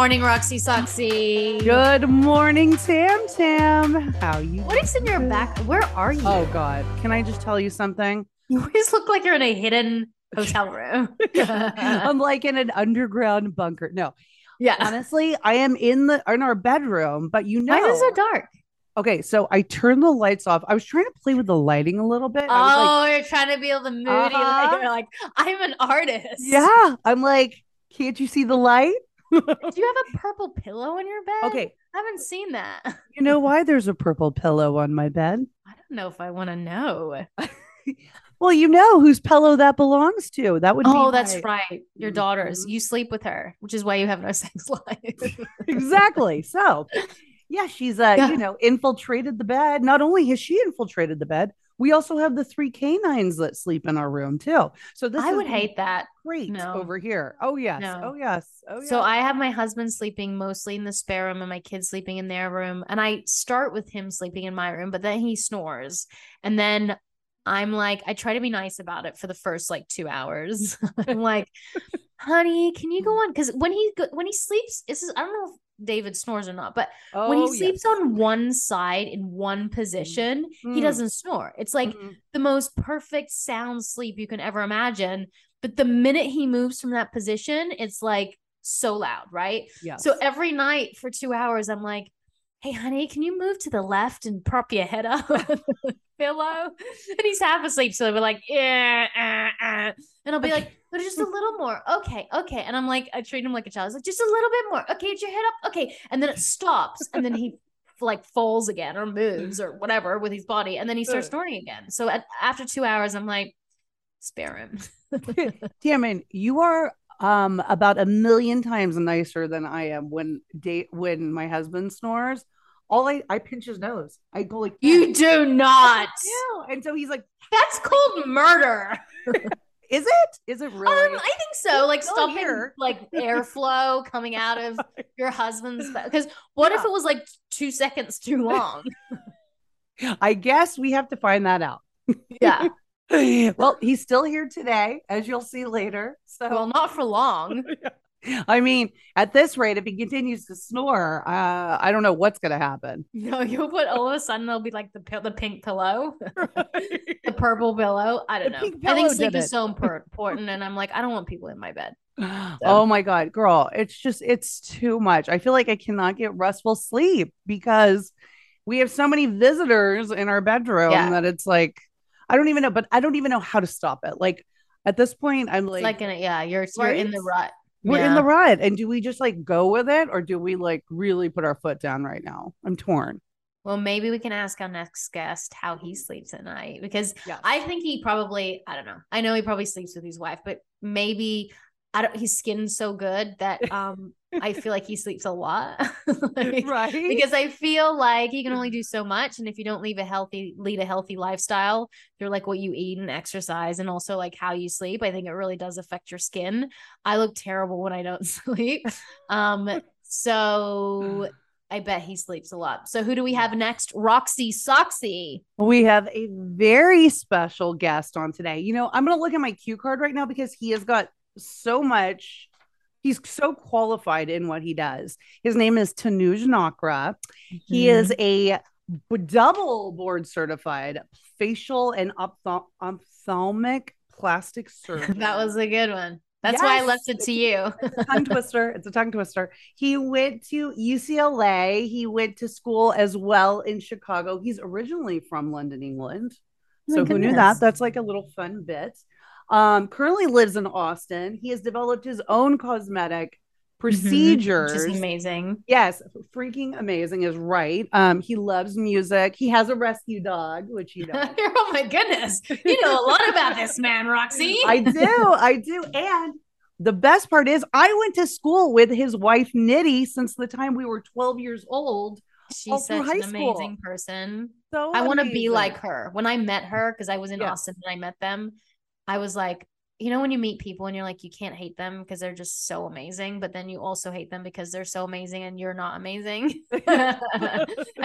Morning, Roxy Soxy. Good morning, Tam Tam. How you? What is in your back? Where are you? Oh God! Can I just tell you something? You always look like you're in a hidden hotel room. I'm like in an underground bunker. No, yeah. honestly, I am in the in our bedroom, but you know, Why is it so dark? okay. So I turned the lights off. I was trying to play with the lighting a little bit. I was like, Oh, you're trying to be able to moody. Uh-huh. You're like, I'm an artist. yeah. I'm like, can't you see the light? Do you have a purple pillow in your bed? Okay. I haven't seen that. You know why there's a purple pillow on my bed? I don't know if I want to know. Well, you know whose pillow that belongs to. That would be Oh, that's my- right. Your daughter's. Mhm. You sleep with her, which is why you have no sex life. exactly. So, yeah, she's uh, Yeah. you know, infiltrated the bed. Not only has she infiltrated the bed, we also have the three canines that sleep in our room too. So this I is would hate that. great No. over here. Oh yes. No. Oh yes. Oh yes. So. I have my husband sleeping mostly in the spare room and my kids sleeping in their room. And I start with him sleeping in my room, but then he snores. And then I'm like, I try to be nice about it for the first like two hours. I'm like, honey, can you go mm. on? Because when he go- when he sleeps, this is I don't know if David snores or not, but when he Oh, sleeps yes. on one side in one position, he Mm. doesn't snore. It's like Mhm. the most perfect sound sleep you can ever imagine. But the minute he moves from that position, it's like so loud, right? yes. So every night for two hours, I'm like, hey, honey, can you move to the left and prop your head up pillow? And he's half asleep. So we're like, yeah, uh, uh. and I'll be like, but just a little more. Okay, okay. And I'm like, I treat him like a child. I was like, just a little bit more. Okay, get your head up. Okay. And then it stops. And then he like falls again or moves or whatever with his body. And then he starts snoring again. So at, after two hours, I'm like, spare him. Damn it, you are um about a million times nicer than I am when date when my husband snores. All I I pinch his nose. I go like you do not. Yeah. And so he's like, That's called murder. is it? Is it really? Um, I think so. Like stopping here. like airflow coming out of your husband's because what if it was like two seconds too long? I guess we have to find that out. Yeah. well, he's still here today, as you'll see later. So, Well, not for long. I mean, at this rate, if he continues to snore, uh, I don't know what's going to happen. No, you'll put all of a sudden there'll be like the the pink pillow, the purple pillow. I don't The know. I think sleep is it. so important, and I'm like, I don't want people in my bed. Oh my God, girl, it's just, it's too much. I feel like I cannot get restful sleep because we have so many visitors in our bedroom Yeah. that it's like, I don't even know, but I don't even know how to stop it. Like, at this point, I'm It's like, like, in a, yeah, you're you're in the rut. We're in the rut. And do we just like go with it or do we like really put our foot down right now? I'm torn. Well, maybe we can ask our next guest how he sleeps at night because Yes. I think he probably, I don't know. I know he probably sleeps with his wife, but maybe I don't his skin's so good that um I feel like he sleeps a lot. Like, right? because I feel like he can only do so much. And if you don't leave a healthy, lead a healthy lifestyle through like what you eat and exercise and also like how you sleep, I think it really does affect your skin. I look terrible when I don't sleep. Um, so I bet he sleeps a lot. So who do we have next? Roxy Soxy. we have a very special guest on today. You know, I'm going to look at my cue card right now because he has got so much. He's so qualified in what he does. His name is Tanuj Nakra. He Mm-hmm. is a double board certified facial and ophthalm- ophthalmic plastic surgeon. That was a good one. That's why I left it to you. It's a tongue twister. It's a tongue twister. He went to UCLA. He went to school as well in Chicago. He's originally from London, England. Oh So who knew that? That's like a little fun bit. Um, currently lives in Austin. He has developed his own cosmetic procedures. Mm-hmm. Which is amazing. Yes, freaking amazing is right. Um, he loves music. He has a rescue dog, which you know. oh my goodness. You know a lot about this man, Roxy. I do, I do. And the best part is I went to school with his wife Nitty since the time we were 12 years old. She's such high an school. amazing person. So I want to be like her. When I met her, because I was in Yeah. Austin and I met them, I was like, you know, when you meet people and you're like, you can't hate them because they're just so amazing, but then you also hate them because they're so amazing and you're not amazing. and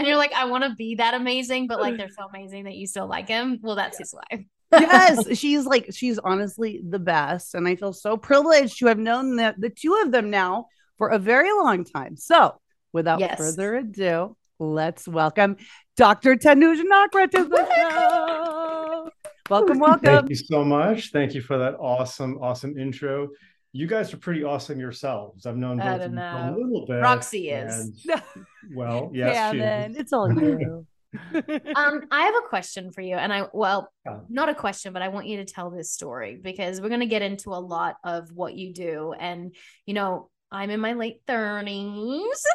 you're like, I want to be that amazing, but like they're so amazing that you still like him. Well, that's his life. yes, she's like she's honestly the best, and I feel so privileged to have known the the two of them now for a very long time. So, without Yes. further ado, let's welcome Dr. Tanuj Nakra to the show. Welcome, welcome. Thank you so much. Thank you for that awesome, awesome intro. You guys are pretty awesome yourselves. I've known I both of you a little bit. Roxy is. and- well, yes, she is. Kevin, it's all you. Um, I have a question for you, and I well, Yeah. not a question, but I want you to tell this story because we're gonna get into a lot of what you do, and you know, I'm in my late thirties,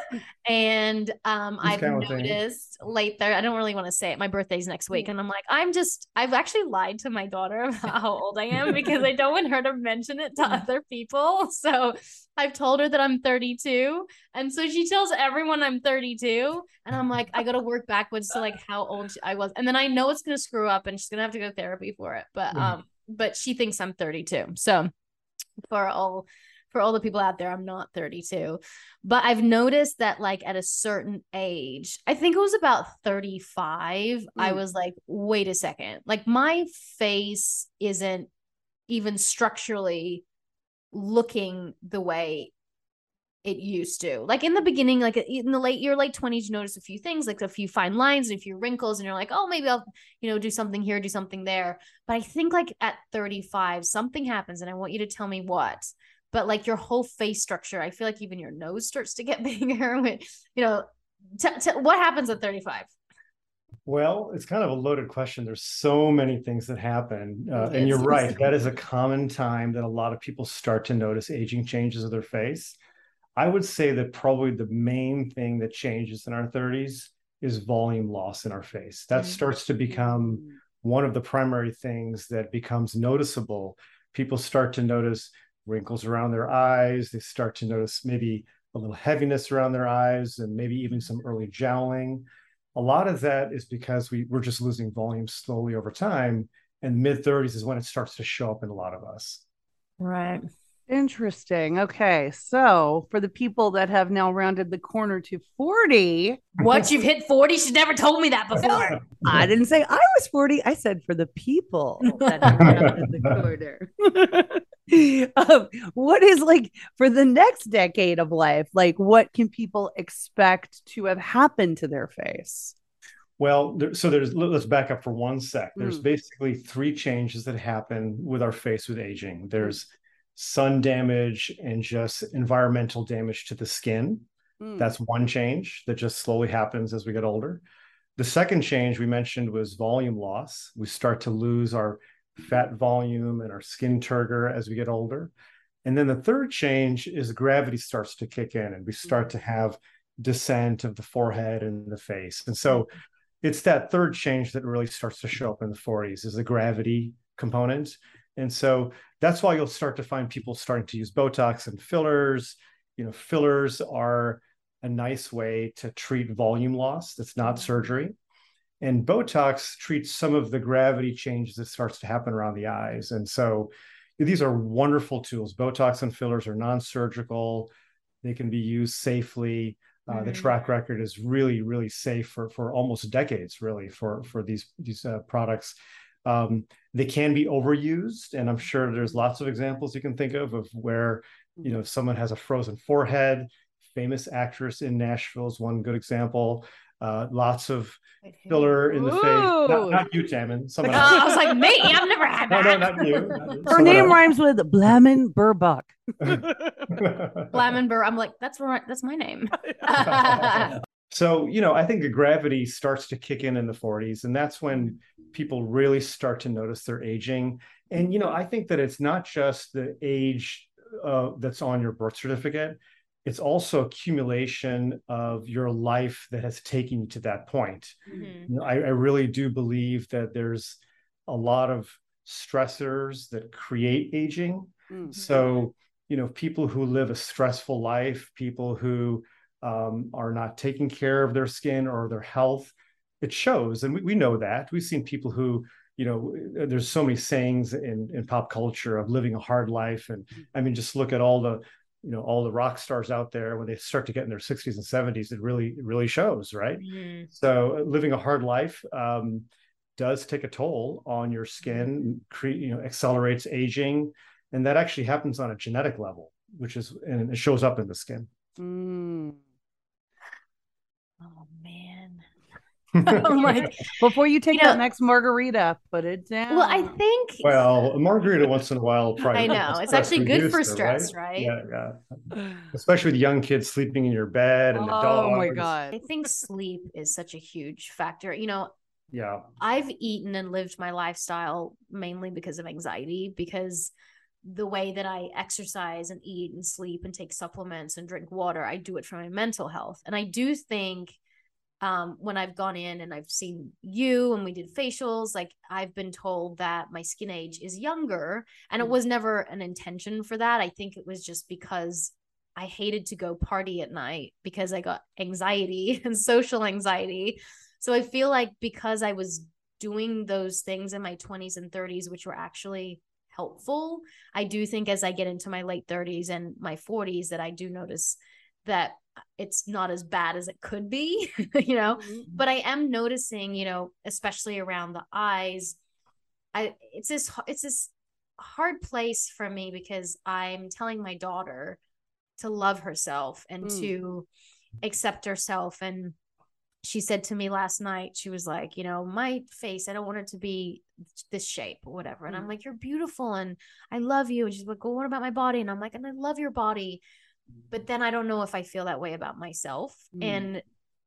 and um, I've noticed late there. I don't really want to say it. My birthday's next week, and I'm like, I'm just. I've actually lied to my daughter about how old I am because I don't want her to mention it to other people. So I've told her that I'm 32, and so she tells everyone I'm 32, and I'm like, I gotta work backwards to like how old I was, and then I know it's gonna screw up, and she's gonna have to go to therapy for it. But um, but she thinks I'm 32. So for all for all the people out there, I'm not 32. But I've noticed that like at a certain age, I think it was about 35, I Mm. was like, wait a second, like my face isn't even structurally looking the way it used to. Like in the beginning, like in the late your late 20s, you notice a few things, like a few fine lines and a few wrinkles, and you're like, oh, maybe I'll, you know, do something here, do something there. But I think like at 35, something happens, and I want you to tell me what. But like your whole face structure, I feel like even your nose starts to get bigger. With, you know, t- t- what happens at 35? Well, it's kind of a loaded question. There's so many things that happen. Uh, and you're right. That is a common time that a lot of people start to notice aging changes of their face. I would say that probably the main thing that changes in our 30s is volume loss in our face. That Mhm. starts to become one of the primary things that becomes noticeable. People start to notice wrinkles around their eyes. They start to notice maybe a little heaviness around their eyes and maybe even some early jowling. A lot of that is because we, we're just losing volume slowly over time. And mid 30s is when it starts to show up in a lot of us. Right. Interesting. Okay. So, for the people that have now rounded the corner to 40, once you've hit 40? She's never told me that before. I didn't say I was 40. I said for the people that have rounded the corner. um, what is like for the next decade of life? Like, what can people expect to have happened to their face? Well, there, so there's let's back up for one sec. There's Mm. basically three changes that happen with our face with aging. There's sun damage and just environmental damage to the skin. Mm. That's one change that just slowly happens as we get older. The second change we mentioned was volume loss. We start to lose our fat volume and our skin turgor as we get older. And then the third change is gravity starts to kick in and we start to have descent of the forehead and the face. And so it's that third change that really starts to show up in the 40s is the gravity component. And so that's why you'll start to find people starting to use Botox and fillers you know, fillers are a nice way to treat volume loss that's not surgery. And Botox treats some of the gravity changes that starts to happen around the eyes. And so these are wonderful tools. Botox and fillers are non-surgical. They can be used safely. Uh, mm-hmm. The track record is really, really safe for for almost decades, really, for for these these uh, products. Um, they can be overused, and I'm sure there's lots of examples you can think of of where you know someone has a frozen forehead. Famous actress in Nashville is one good example. Uh, lots of filler in the Ooh. face. Not, not you, Tammin. Someone else. I was like, me. I've never had that. No, no, not you. Not you. Her name else. rhymes with Blamin Burbuck. Blamin Bur. I'm like, that's right. That's my name. so you know, I think the gravity starts to kick in in the 40s, and that's when people really start to notice their aging. And you know, I think that it's not just the age uh, that's on your birth certificate it's also accumulation of your life that has taken you to that point. Mm-hmm. You know, I, I, really do believe that there's a lot of stressors that create aging. Mm-hmm. So, you know, people who live a stressful life, people who um, are not taking care of their skin or their health, it shows. And we, we know that. We've seen people who, you know, there's so many sayings in, in pop culture of living a hard life. And mm-hmm. I mean, just look at all the you know all the rock stars out there when they start to get in their 60s and 70s it really it really shows right mm-hmm. so living a hard life um, does take a toll on your skin cre- you know accelerates aging and that actually happens on a genetic level which is and it shows up in the skin mm. oh man I'm like, before you take you know, that next margarita, put it down. Well, I think. Well, a margarita once in a while. Probably I know it's actually good for stress, right? right? Yeah, yeah. Especially with young kids sleeping in your bed and oh, the dog. Oh my god! I think sleep is such a huge factor. You know. Yeah. I've eaten and lived my lifestyle mainly because of anxiety, because the way that I exercise and eat and sleep and take supplements and drink water, I do it for my mental health. And I do think um, when I've gone in and I've seen you and we did facials, like I've been told that my skin age is younger. And it mm. was never an intention for that. I think it was just because I hated to go party at night because I got anxiety and social anxiety. So I feel like because I was doing those things in my 20s and 30s, which were actually helpful, I do think as I get into my late 30s and my 40s that I do notice that it's not as bad as it could be, you know. Mm-hmm. But I am noticing, you know, especially around the eyes, I it's this it's this hard place for me because I'm telling my daughter to love herself and mm. to accept herself and she said to me last night she was like you know my face i don't want it to be this shape or whatever and mm. i'm like you're beautiful and i love you and she's like well what about my body and i'm like and i love your body but then I don't know if I feel that way about myself. Mm. And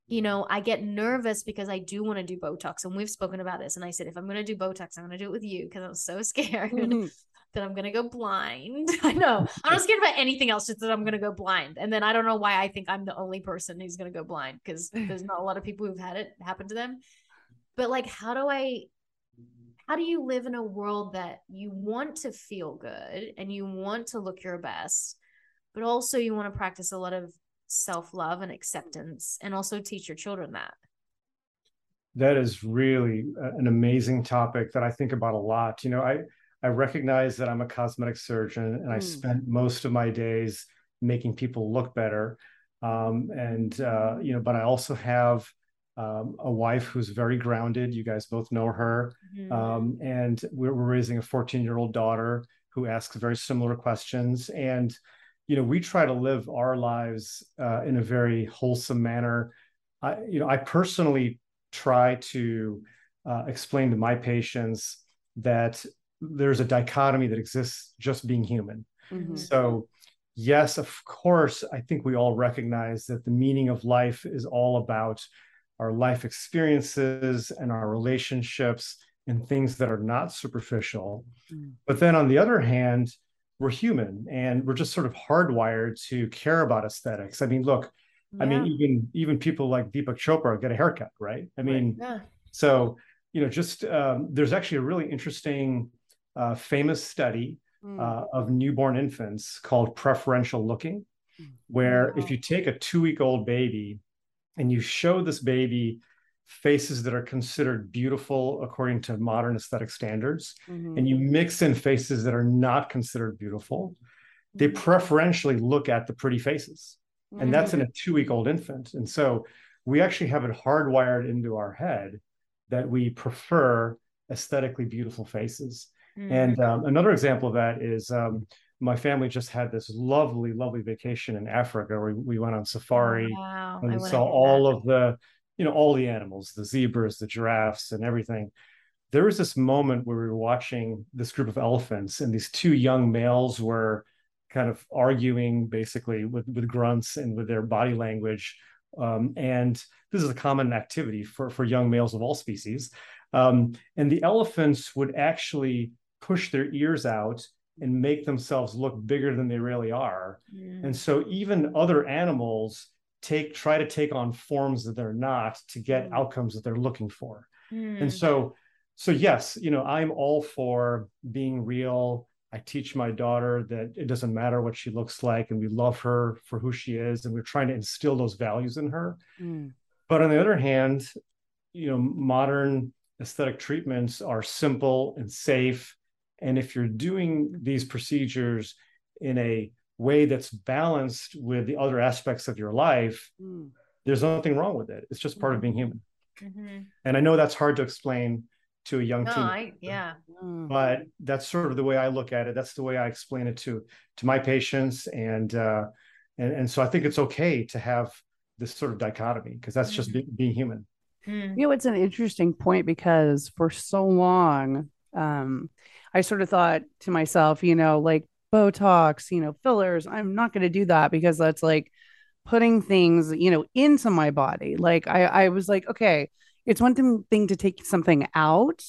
you know, I get nervous because I do want to do Botox, and we've spoken about this. And I said, if I'm going to do Botox, I'm going to do it with you because I'm so scared mm-hmm. that I'm going to go blind. I know I'm not scared about anything else, just that I'm going to go blind. And then I don't know why I think I'm the only person who's going to go blind because there's not a lot of people who've had it happen to them. But like, how do I? How do you live in a world that you want to feel good and you want to look your best? But also you want to practice a lot of self-love and acceptance and also teach your children that. That is really an amazing topic that i think about a lot. You know i i recognize that i'm a cosmetic surgeon and mm. i spent most of my days making people look better um, and uh, you know but i also have um, a wife who's very grounded. You guys both know her. Mm-hmm. um, and we're, we're raising a 14 year old daughter who asks very similar questions. And you know we try to live our lives uh, in a very wholesome manner i you know i personally try to uh, explain to my patients that there's a dichotomy that exists just being human mm-hmm. so yes of course i think we all recognize that the meaning of life is all about our life experiences and our relationships and things that are not superficial mm. but then on the other hand we're human and we're just sort of hardwired to care about aesthetics. I mean, look, yeah. I mean, even even people like Deepak Chopra get a haircut, right? I mean, right. Yeah. so you know, just um, there's actually a really interesting, uh, famous study mm. uh, of newborn infants called preferential looking, where if you take a two week old baby and you show this baby faces that are considered beautiful according to modern aesthetic standards, Mhm. and you mix in faces that are not considered beautiful, they preferentially look at the pretty faces. And that's in a two week old infant. And so we actually have it hardwired into our head that we prefer aesthetically beautiful faces. Mm. And um, another example of that is um, my family just had this lovely, lovely vacation in Africa. where We, we went on safari Wow. and saw all that. of the, you know, all the animals, the zebras, the giraffes, and everything. There was this moment where we were watching this group of elephants, and these two young males were kind of arguing basically with, with grunts and with their body language. Um, and this is a common activity for, for young males of all species. Um, and the elephants would actually push their ears out and make themselves look bigger than they really are. Mm. And so even other animals take try to take on forms that they're not to get Mm. outcomes that they're looking for. Mm. And so so yes, you know, I'm all for being real. I teach my daughter that it doesn't matter what she looks like and we love her for who she is and we're trying to instill those values in her. Mm. But on the other hand, you know, modern aesthetic treatments are simple and safe. And if you're doing these procedures in a way that's balanced with the other aspects of your life, Mm. there's nothing wrong with it. It's just part of being human. Mhm. And I know that's hard to explain to a young No, teen, I yeah. Mm. but that's sort of the way I look at it. That's the way I explain it to to my patients, and uh, and and so I think it's okay to have this sort of dichotomy because that's just be, being human. Mm. You know, it's an interesting point because for so long, um, I sort of thought to myself, you know, like Botox, you know, fillers, I'm not going to do that because that's like putting things, you know, into my body. Like I, I was like, okay, it's one thing, to take something out,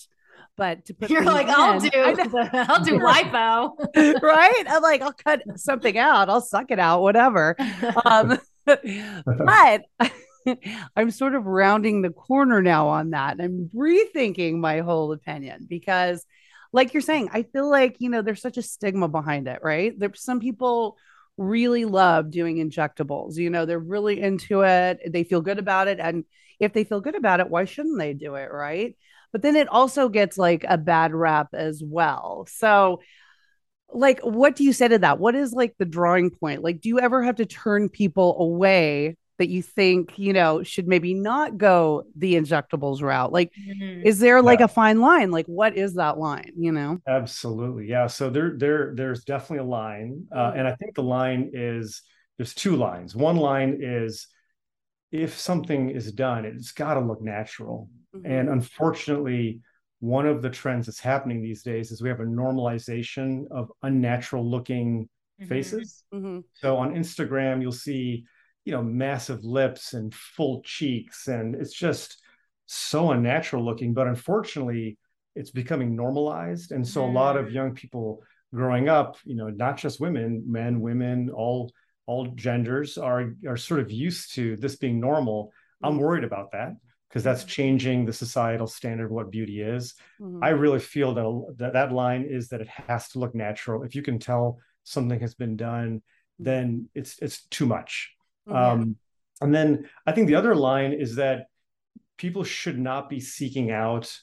but to put You're like, I'll do I'll do lipo. right? I'm like, I'll cut something out, I'll suck it out, whatever. Um, but I'm sort of rounding the corner now on that. I'm rethinking my whole opinion because, like you're saying, I feel like, you know, there's such a stigma behind it, right? There's some people really love doing injectables, you know, they're really into it, they feel good about it. And if they feel good about it, why shouldn't they do it, right? But then it also gets like a bad rap as well. So, like what do you say to that what is like the drawing point like do you ever have to turn people away that you think you know should maybe not go the injectables route like Mhm. is there like a fine line like what is that line you know Absolutely, yeah. So there, there, there's definitely a line, uh, Mhm. and I think the line is there's two lines. One line is if something is done, it's got to look natural. Mm-hmm. And unfortunately, one of the trends that's happening these days is we have a normalization of unnatural looking Mhm. faces. Mhm. So on Instagram, you'll see, you know, massive lips and full cheeks, and it's just so unnatural looking. But unfortunately, it's becoming normalized. And so a lot of Mm. young people growing up, you know, not just women, men, women, all all genders are are sort of used to this being normal. I'm Mhm. worried about that because that's changing the societal standard of what beauty is. Mhm. I really feel that, that that line is that it has to look natural. If you can tell something has been done, then it's it's too much. Mhm. Um, and then I think the other line is that people should not be seeking out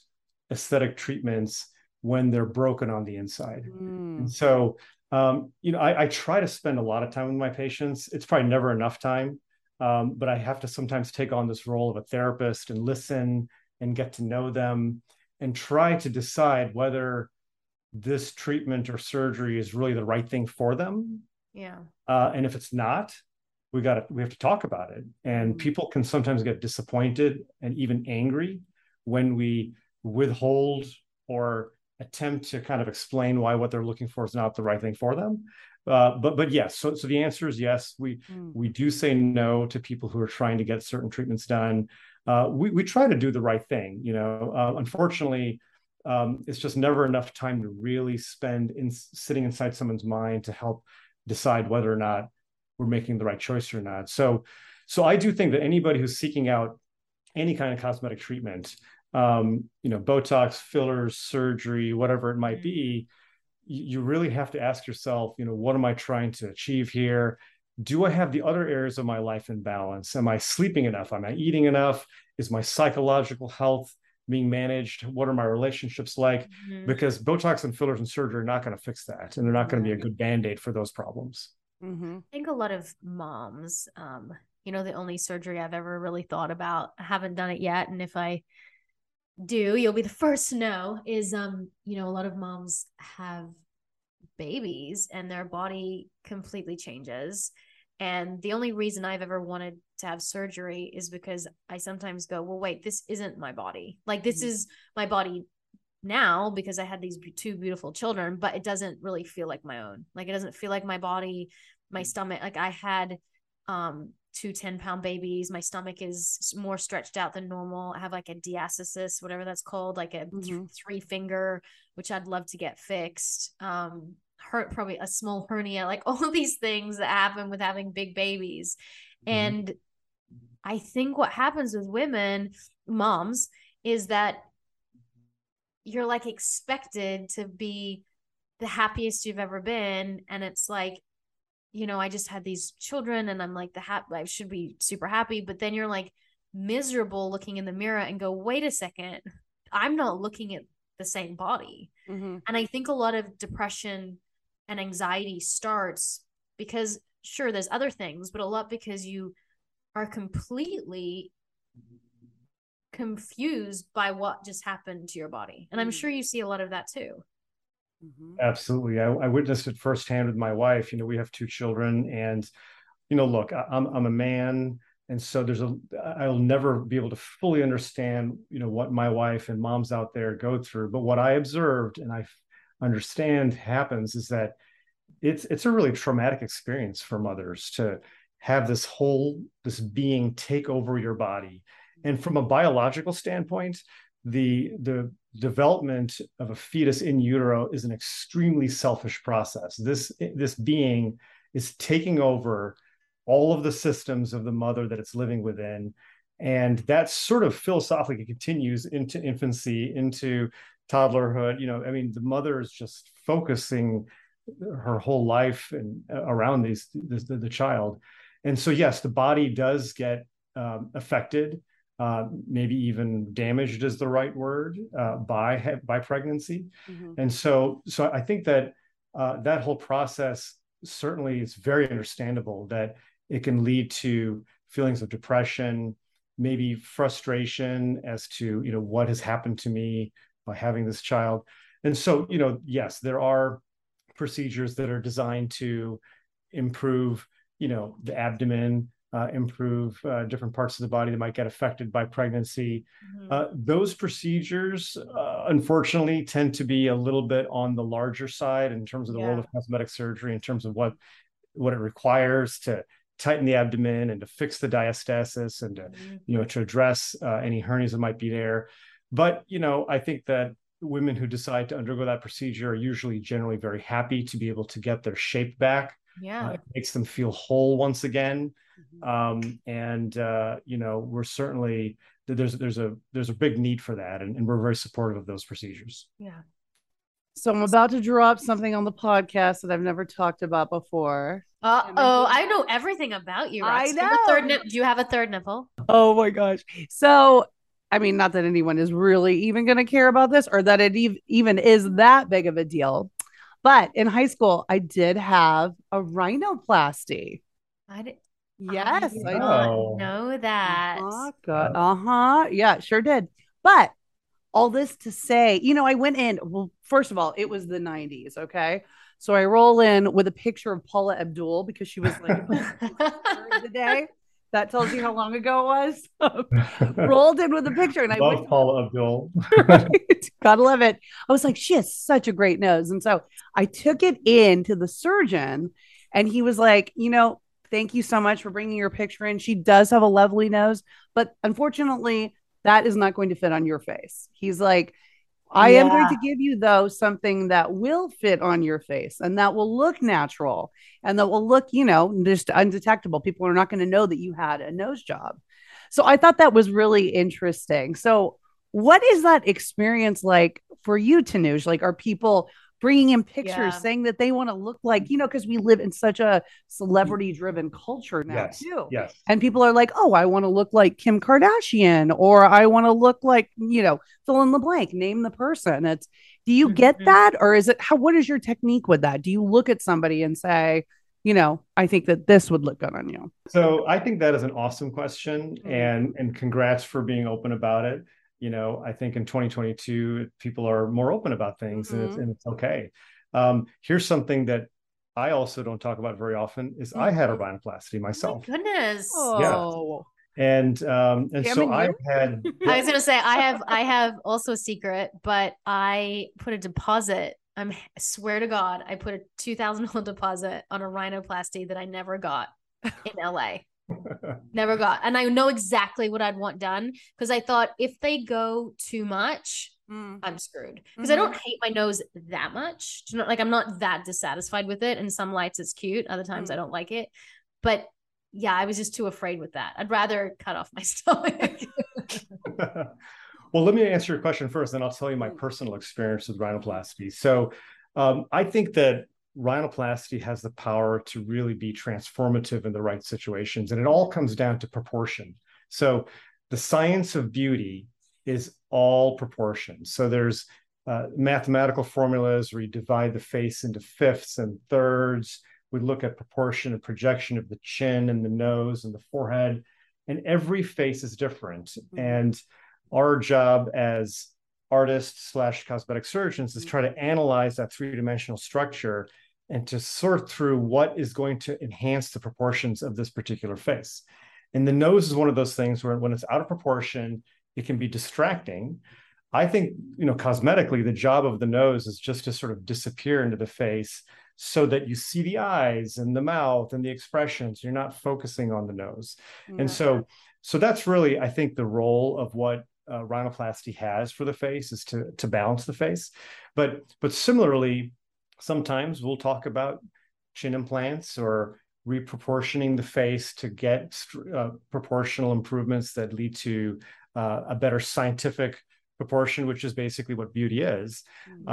aesthetic treatments when they're broken on the inside. Mm. And so, um, you know, I, I try to spend a lot of time with my patients. It's probably never enough time, um, but I have to sometimes take on this role of a therapist and listen and get to know them and try to decide whether this treatment or surgery is really the right thing for them. Yeah. Uh, and if it's not, we got to we have to talk about it. And Mhm. people can sometimes get disappointed and even angry when we withhold or attempt to kind of explain why what they're looking for is not the right thing for them. Uh, but but yes, so so the answer is yes. We Mm. we do say no to people who are trying to get certain treatments done. Uh, we we try to do the right thing. You know, uh, unfortunately, um, it's just never enough time to really spend in sitting inside someone's mind to help decide whether or not we're making the right choice or not. So so I do think that anybody who's seeking out any kind of cosmetic treatment, um, you know, Botox, fillers, surgery, whatever it might be, you, you really have to ask yourself, you know, what am I trying to achieve here? do I have the other areas of my life in balance? Am I sleeping enough? Am I eating enough? Is my psychological health being managed? What are my relationships like? Mm-hmm. Because Botox and fillers and surgery are not going to fix that. And they're not going to be a good band aid for those problems. Mm-hmm. I think a lot of moms, um, you know, the only surgery I've ever really thought about, I haven't done it yet. And if I do, you'll be the first to know, is, um, you know, a lot of moms have babies and their body completely changes. And the only reason I've ever wanted to have surgery is because I sometimes go, well, wait, this isn't my body. Like, this mm-hmm. is my body now because I had these two beautiful children, but it doesn't really feel like my own. Like, it doesn't feel like my body, my mm. stomach. Like, I had um two 10 pound babies. My stomach is more stretched out than normal. I have like a diastasis, whatever that's called, like a mm-hmm. th- three finger, which I'd love to get fixed. Um, hurt probably a small hernia, like all these things that happen with having big babies. Mm-hmm. And I think what happens with women, moms, is that you're like expected to be the happiest you've ever been. And it's like, you know, I just had these children and I'm like the happy I should be super happy, but then you're like miserable looking in the mirror and go, wait a second, I'm not looking at the same body. Mm-hmm. And I think a lot of depression and anxiety starts because sure there's other things, but a lot because you are completely confused by what just happened to your body. And I'm mm. sure you see a lot of that too. Mm-hmm. Absolutely. I, I, witnessed it firsthand with my wife. You know, we have two children, and, you know, look, I, I'm, I'm a man. And so there's a, I'll never be able to fully understand, you know, what my wife and moms out there go through. But what I observed and I understand happens is that it's, it's a really traumatic experience for mothers to have this whole, this being take over your body. And from a biological standpoint, the the development of a fetus in utero is an extremely selfish process. This this being is taking over all of the systems of the mother that it's living within, and that sort of philosophically continues into infancy, into toddlerhood. You know, I mean, the mother is just focusing her whole life and uh, around these this, the, the child, and so yes, the body does get um, affected uh, maybe even damaged is the right word uh, by by pregnancy, mm-hmm. and so so I think that uh, that whole process certainly is very understandable that it can lead to feelings of depression, maybe frustration as to you know what has happened to me by having this child, and so you know yes there are procedures that are designed to improve you know the abdomen uh, improve uh, different parts of the body that might get affected by pregnancy. Mm-hmm. Uh, those procedures, uh, unfortunately, tend to be a little bit on the larger side in terms of the yeah. world of cosmetic surgery, in terms of what what it requires to tighten the abdomen and to fix the diastasis and to mm-hmm. you know to address uh, any hernias that might be there. But you know, I think that women who decide to undergo that procedure are usually generally very happy to be able to get their shape back. Yeah, uh, it makes them feel whole once again. Mm-hmm. Um, and uh, you know, we're certainly there's there's a there's a big need for that, and, and we're very supportive of those procedures. Yeah. So I'm about to drop something on the podcast that I've never talked about before. Uh oh, I know everything about you. Rex. I know. Do you, nip- do you have a third nipple? Oh my gosh. So, I mean, not that anyone is really even going to care about this or that it ev- even is that big of a deal. But in high school, I did have a rhinoplasty. I did. Yes, I, I know that. Uh-huh, uh-huh. Yeah, sure did. But all this to say, you know, I went in. Well, first of all, it was the 90s. Okay. So I roll in with a picture of Paula Abdul because she was like the day. That tells you how long ago it was. Rolled in with a picture, and I love Paula Abdul. Gotta love it. I was like, she has such a great nose, and so I took it in to the surgeon, and he was like, you know, Thank you so much for bringing your picture in. She does have a lovely nose, but unfortunately, that is not going to fit on your face. He's like, I yeah. am going to give you, though, something that will fit on your face and that will look natural and that will look, you know, just undetectable. People are not going to know that you had a nose job. So I thought that was really interesting. So, what is that experience like for you, Tanuj? Like, are people bringing in pictures Yeah. saying that they want to look like you know because we live in such a celebrity driven culture now yes. too Yes. and people are like oh i want to look like kim kardashian or i want to look like you know fill in the blank name the person it's do you get Mhm. that or is it how what is your technique with that do you look at somebody and say you know i think that this would look good on you So I think that is an awesome question, Mm. and and congrats for being open about it. You know, I think in 2022 people are more open about things, and it's Mhm. and it's okay. Um, here's something that I also don't talk about very often: is I had a rhinoplasty myself, Oh my goodness. oh and um, and so Damn it, I had. I was gonna say I have I have also a secret, but I put a deposit. I'm I swear to God, I put a two thousand dollar deposit on a rhinoplasty that I never got in LA. Never got. And I know exactly what I'd want done because I thought if they go too much, Mm. I'm screwed. Because I Mm-hmm. don't hate my nose that much. Do you know, like I'm not that dissatisfied with it. And some lights it's cute, other times Mm. I don't like it. But yeah, I was just too afraid with that. I'd rather cut off my stomach. well, let me answer your question first, and I'll tell you my personal experience with rhinoplasty. So, um, I think that rhinoplasty has the power to really be transformative in the right situations, and it all comes down to proportion. So, the science of beauty is all proportion. So, there's uh, mathematical formulas where you divide the face into fifths and thirds. We look at proportion and projection of the chin and the nose and the forehead, and every face is different. And our job as artists slash cosmetic surgeons is mm-hmm. try to analyze that three-dimensional structure and to sort through what is going to enhance the proportions of this particular face. And the nose is one of those things where when it's out of proportion, it can be distracting. I think, you know, cosmetically, the job of the nose is just to sort of disappear into the face so that you see the eyes and the mouth and the expressions. You're not focusing on the nose. And so, so that's really, I think, the role of what uh, rhinoplasty has for the face is to to balance the face. But but similarly, sometimes we'll talk about chin implants or reproportioning the face to get uh, proportional improvements that lead to uh, a better scientific proportion, which is basically what beauty is.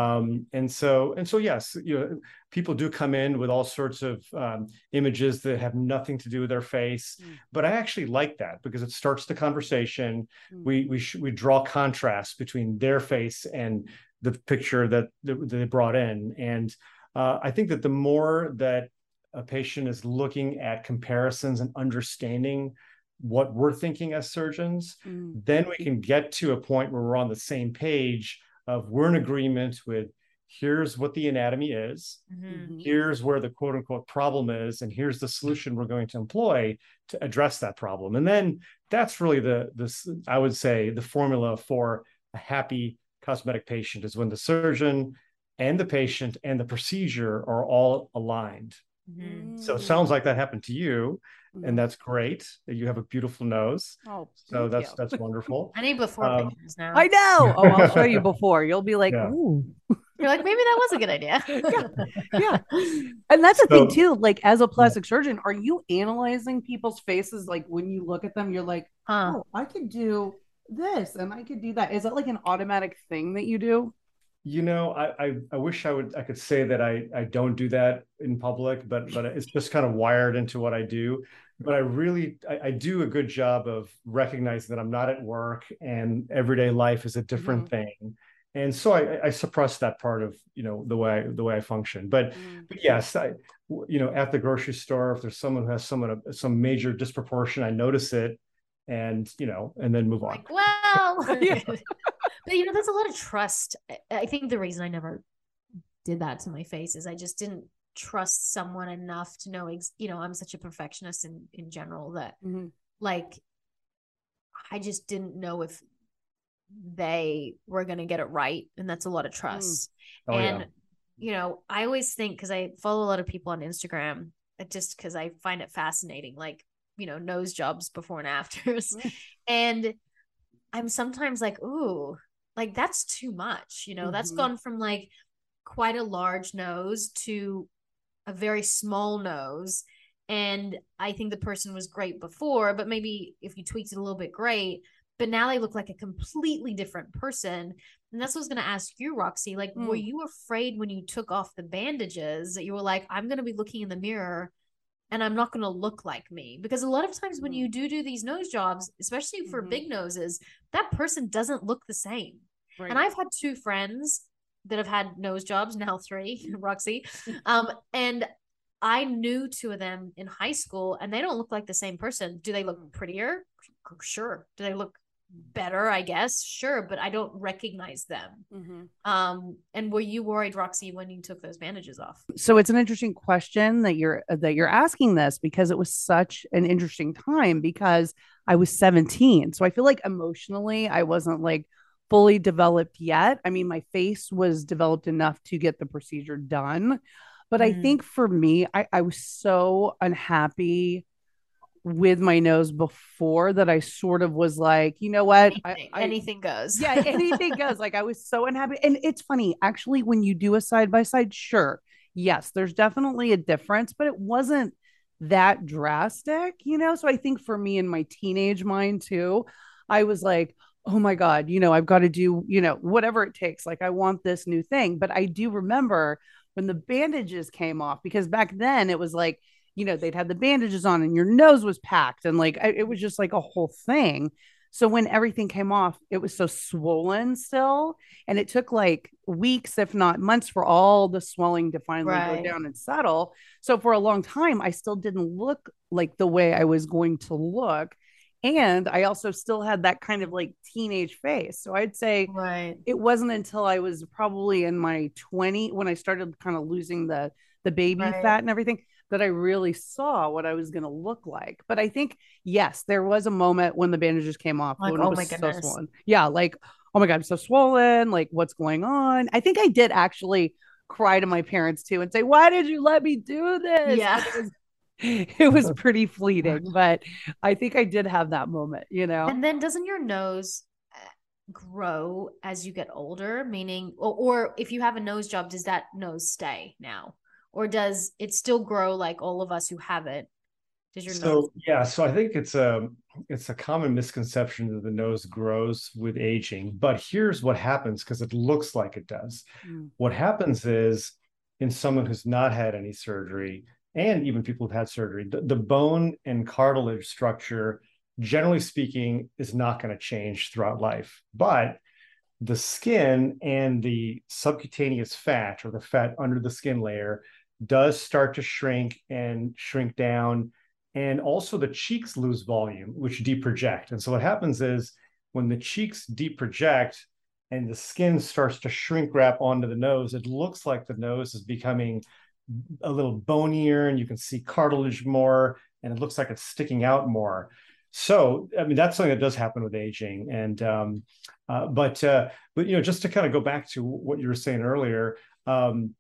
Um, and so, and so, yes, you know, people do come in with all sorts of um, images that have nothing to do with their face. Mm. But I actually like that because it starts the conversation. Mm. We we sh- we draw contrast between their face and the picture that, that they brought in. And uh, I think that the more that a patient is looking at comparisons and understanding what we're thinking as surgeons, Mm. then we can get to a point where we're on the same page of we're in agreement with here's what the anatomy is, Mhm. here's where the quote unquote problem is, and here's the solution we're going to employ to address that problem. And then that's really the this I would say the formula for a happy cosmetic patient is when the surgeon and the patient and the procedure are all aligned. Mhm. So it sounds like that happened to you, Mhm. and that's great. You have a beautiful nose. oh, So that's you. that's wonderful. I need before Um, pictures now. I know. Oh, I'll show you before. You'll be like, Yeah. ooh. You're like, maybe that was a good idea. yeah. And that's the thing too. Like as a plastic surgeon, are you analyzing people's faces? Like when you look at them, you're like, Huh. oh, I could do this and I could do that. Is that like an automatic thing that you do? You know, I, I I wish I would I could say that I I don't do that in public, but but it's just kind of wired into what I do. But I really I, I do a good job of recognizing that I'm not at work and everyday life is a different mm-hmm. thing. And so I, I suppress that part of you know the way the way I function. But mm. but yes, I you know at the grocery store if there's someone who has someone some major disproportion, I notice it, and you know and then move on. Like, well, Yeah. but you know, there's a lot of trust. I- I think the reason I never did that to my face is I just didn't trust someone enough to know, ex- you know, I'm such a perfectionist in in general that Mhm. like I just didn't know if they were going to get it right, and that's a lot of trust. Oh, and yeah. you know, I always think because I follow a lot of people on Instagram, uh, just because I find it fascinating, like you know, nose jobs before and afters, Mm. and I'm sometimes like, ooh, like that's too much. You know, that's Mhm. gone from like quite a large nose to a very small nose. And I think the person was great before, but maybe if you tweaked it a little bit, great. But now they look like a completely different person. And that's what I was going to ask you, Roxy. Like, Mm. were you afraid when you took off the bandages that you were like, I'm going to be looking in the mirror and I'm not going to look like me? Because a lot of times when Mm. you do do these nose jobs, especially for Mhm. big noses, that person doesn't look the same. And I've had two friends that have had nose jobs, now three, Roxy. Um, and I knew two of them in high school and they don't look like the same person. Do they Mm. look prettier? Sure. Do they look better? I guess. Sure, but I don't recognize them. Mhm. Um, and were you worried, Roxy, when you took those bandages off? so it's an interesting question that you're that you're asking this because it was such an interesting time because I was 17. So I feel like emotionally I wasn't like fully developed yet. I mean, my face was developed enough to get the procedure done. But I Mm. think for me, I, I was so unhappy with my nose before that I sort of was like, you know what? I- Anything, I- anything goes. yeah, anything goes. Like I was so unhappy. And it's funny, actually, when you do a side by side, sure. Yes, there's definitely a difference, but it wasn't that drastic, you know? So I think for me in my teenage mind too, I was like, oh my God, you know, I've got to do, you know, whatever it takes. Like I want this new thing. But I do remember when the bandages came off, because back then it was like, you know, they'd had the bandages on and your nose was packed and like I, it was just like a whole thing. So when everything came off, it was so swollen still. And it took like weeks, if not months, for all the swelling to finally Right. go down and settle. So for a long time, I still didn't look like the way I was going to look. And I also still had that kind of like teenage face. So I'd say Right. it wasn't until I was probably in my 20 when I started kind of losing the the baby Right. fat and everything that I really saw what I was going to look like. But I think yes, there was a moment when the bandages came off Like, when oh was my so goodness. swollen. Yeah, like oh my god, I'm so swollen. Like what's going on? I think I did actually cry to my parents too and say, "Why did you let me do this?" Yeah. It was, it was pretty fleeting, but I think I did have that moment, you know. And then doesn't your nose uh, grow as you get older? Meaning, or, or if you have a nose job, does that nose stay now? Or does it still grow like all of us who have it? Does your nose? So yeah, so I think it's a it's a common misconception that the nose grows with aging, but here's what happens because it looks like it does. Mm. What happens is in someone who's not had any surgery, and even people who've had surgery, the, the bone and cartilage structure, generally speaking, is not going to change throughout life. But the skin and the subcutaneous fat or the fat under the skin layer does start to shrink and shrink down. And also the cheeks lose volume, which deproject. And so what happens is when the cheeks deproject and the skin starts to shrink wrap onto the nose, it looks like the nose is becoming a little bonier and you can see cartilage more and it looks like it's sticking out more. So, I mean, that's something that does happen with aging. And, um, uh, but, uh, but, you know, just to kind of go back to what you were saying earlier, um,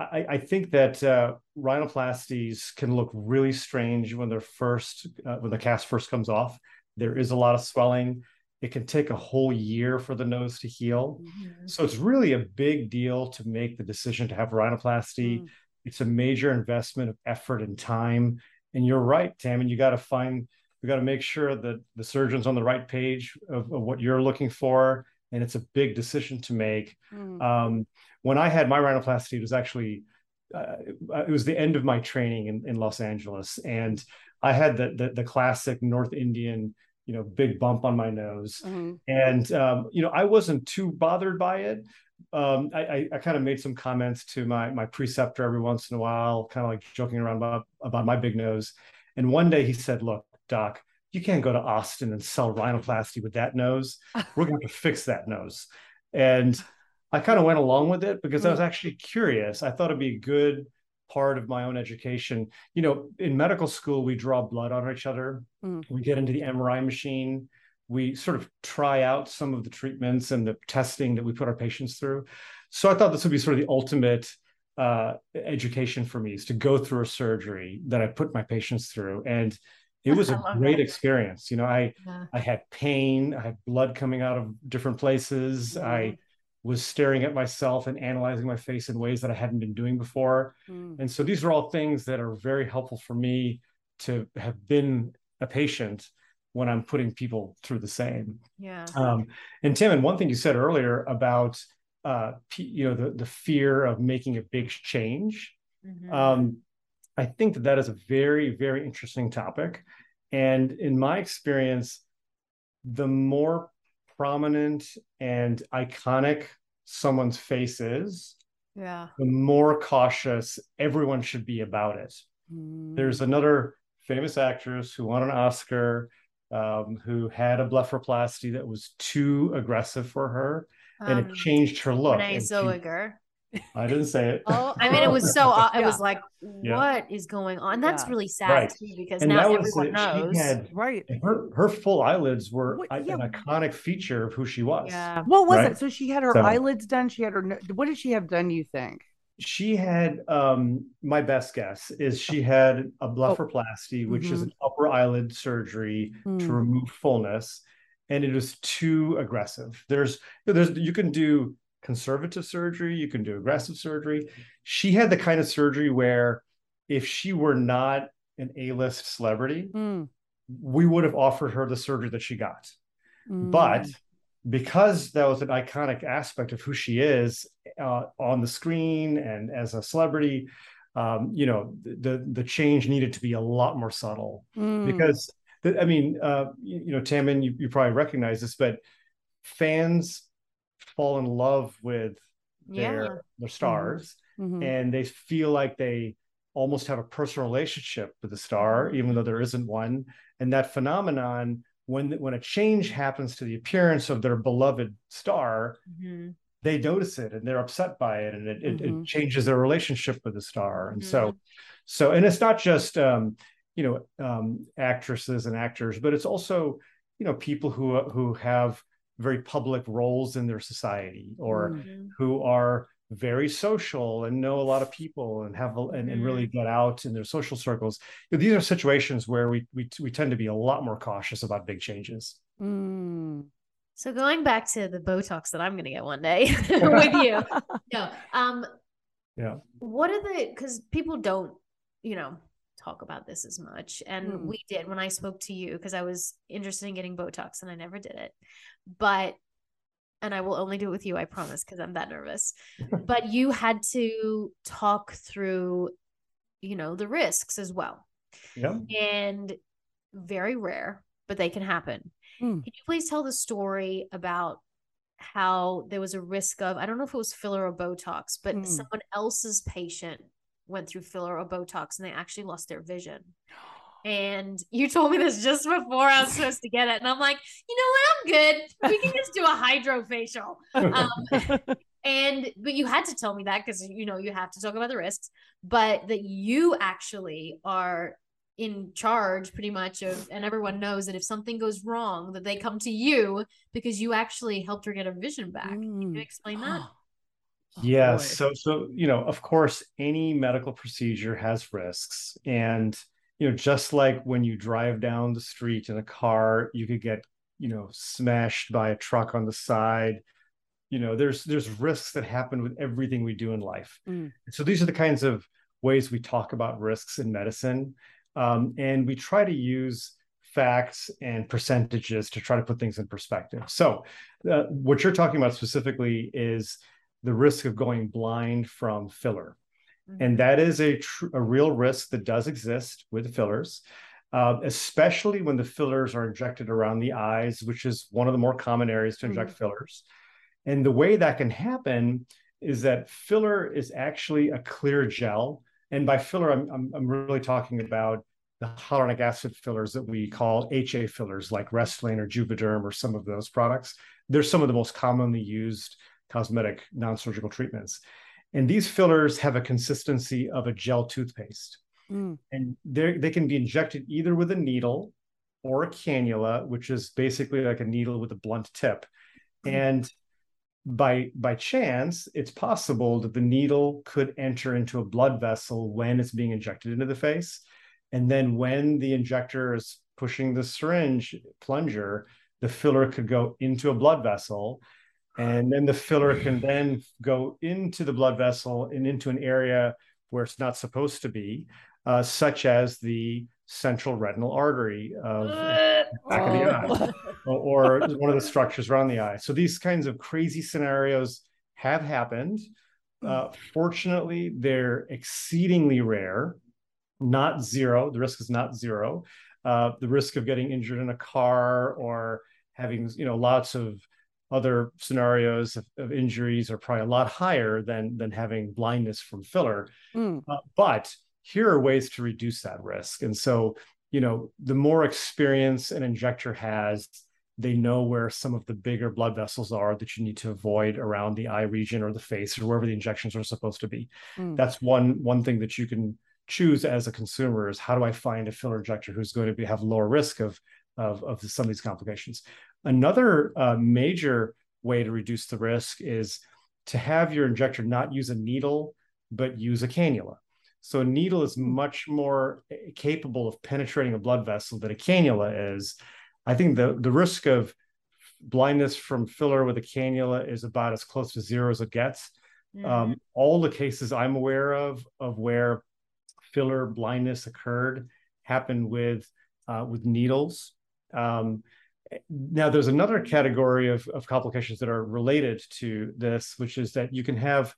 I, I think that uh, rhinoplasties can look really strange when they're first, uh, when the cast first comes off. There is a lot of swelling. It can take a whole year for the nose to heal. Mhm. So it's really a big deal to make the decision to have rhinoplasty. Mm. It's a major investment of effort and time. And you're right, Tam, and you got to find, we got to make sure that the surgeon's on the right page of, of what you're looking for. And it's a big decision to make. Mm. Um, when I had my rhinoplasty, it was actually uh, it was the end of my training in, in Los Angeles, and I had the, the the classic North Indian, you know, big bump on my nose, Mhm. and um, you know, I wasn't too bothered by it. Um, I, I, I kind of made some comments to my my preceptor every once in a while, kind of like joking around about about my big nose. And one day he said, "Look, Doc, you can't go to Austin and sell rhinoplasty with that nose. We're going to fix that nose." And I kind of went along with it because I was actually curious. I thought it'd be a good part of my own education. You know, in medical school, we draw blood on each other. Mm. We get into the MRI machine. We sort of try out some of the treatments and the testing that we put our patients through. So I thought this would be sort of the ultimate uh, education for me is to go through a surgery that I put my patients through. And it was a great that. experience. You know, I Yeah. I had pain, I had blood coming out of different places. I was staring at myself and analyzing my face in ways that I hadn't been doing before. Mm. And so these are all things that are very helpful for me to have been a patient when I'm putting people through the same. Yeah. Um, and Tim, and one thing you said earlier about uh, you know the the fear of making a big change. Mhm. Um, I think that that is a very very interesting topic, and in my experience, the more prominent and iconic someone's face is, yeah. the more cautious everyone should be about it. Mm. There's another famous actress who won an Oscar, um, who had a blepharoplasty that was too aggressive for her, and Um, it changed her look. Renee and Zellweger. I didn't say it. Oh, I mean, it was so. It Yeah. was like, Yeah. what is going on? That's Yeah. really sad Right. too, because and now that was everyone it. knows. She had right. her her full eyelids were What- yeah. an iconic feature of who she was. yeah. What was Right. it? So she had her So- eyelids done. She had her. What did she have done? You think? She had um my best guess is she had a blepharoplasty, which is Mhm. an upper eyelid surgery to Mm. remove fullness, and it was too aggressive. There's there's you can do conservative surgery, you can do aggressive surgery. She had the kind of surgery where if she were not an A-list celebrity, Mm. we would have offered her the surgery that she got. But Mm. because that was an iconic aspect of who she is uh, on the screen and as a celebrity, um, you know, the the change needed to be a lot more subtle Mm. because the, I mean, uh, you, you know, Tammin, you, you probably recognize this, but fans fall in love with their Yeah. their stars Mhm. and they feel like they almost have a personal relationship with the star, even though there isn't one. And that phenomenon, when when a change happens to the appearance of their beloved star, Mhm. they notice it and they're upset by it, and it, it, Mhm. it changes their relationship with the star. And so, so, and it's not just um, you know um, actresses and actors, but it's also you know people who who have very public roles in their society or Mm. Mhm. who are very social and know a lot of people and have and, and really get out in their social circles. These are situations where we, we we tend to be a lot more cautious about big changes. Mm. So going back to the Botox that I'm going to get one day with you. No. Um. Yeah. What are the? Because people don't, you know, talk about this as much, and Mm. we did when I spoke to you because I was interested in getting Botox and I never did it, but. And I will only do it with you, I promise, because I'm that nervous. but you had to talk through, you know, the risks as well. Yeah. and very rare, but they can happen. Hmm. Can you please tell the story about how there was a risk of, I don't know if it was filler or Botox, but Hmm. someone else's patient went through filler or Botox and they actually lost their vision. And you told me this just before I was supposed to get it. And I'm like, you know what? I'm good. We can just do a hydrofacial. Um, and but you had to tell me that because you know you have to talk about the risks but that you actually are in charge pretty much of and everyone knows that if something goes wrong that they come to you because you actually helped her get her vision back can you Mm. explain that Yeah. boy. So, so, you know, of course, any medical procedure has risks. And, you know, just like when you drive down the street in a car, you could get, you know, smashed by a truck on the side. You know, there's there's risks that happen with everything we do in life. Mm. So these are the kinds of ways we talk about risks in medicine. Um, and we try to use facts and percentages to try to put things in perspective. So, uh, what you're talking about specifically is the risk of going blind from filler. And that is a, tr- a real risk that does exist with fillers, uh, especially when the fillers are injected around the eyes, which is one of the more common areas to inject fillers. And the way that can happen is that filler is actually a clear gel. And by filler, I'm, I'm, I'm really talking about the hyaluronic acid fillers that we call HA fillers, like Restylane or Juvederm or some of those products. They're some of the most commonly used cosmetic non-surgical treatments. And these fillers have a consistency of a gel toothpaste. Mm. And they they can be injected either with a needle or a cannula, which is basically like a needle with a blunt tip. And by by chance, it's possible that the needle could enter into a blood vessel when it's being injected into the face. And then when the injector is pushing the syringe plunger, the filler could go into a blood vessel and then the filler can then go into the blood vessel and into an area where it's not supposed to be uh, such as the central retinal artery of back of the eye, or, or one of the structures around the eye. So these kinds of crazy scenarios have happened. Uh, fortunately, they're exceedingly rare, not zero. The risk is not zero. Uh, the risk of getting injured in a car or having you know lots of other scenarios of, of injuries are probably a lot higher than than having blindness from filler. Mm. Uh, but here are ways to reduce that risk. And so, you know, the more experience an injector has, they know where some of the bigger blood vessels are that you need to avoid around the eye region or the face or wherever the injections are supposed to be. Mm. That's one one thing that you can choose as a consumer is how do I find a filler injector who's going to be, have lower risk of, of, of some of these complications. Another uh, major way to reduce the risk is to have your injector not use a needle, but use a cannula. So a needle is much more eh, capable of penetrating a blood vessel than a cannula is. I think the, the risk of blindness from filler with a cannula is about as close to zero as it gets. Mm-hmm. Um, all the cases I'm aware of of where filler blindness occurred happened with uh, with needles. Um, now, there's another category of, of complications that are related to this, which is that you can have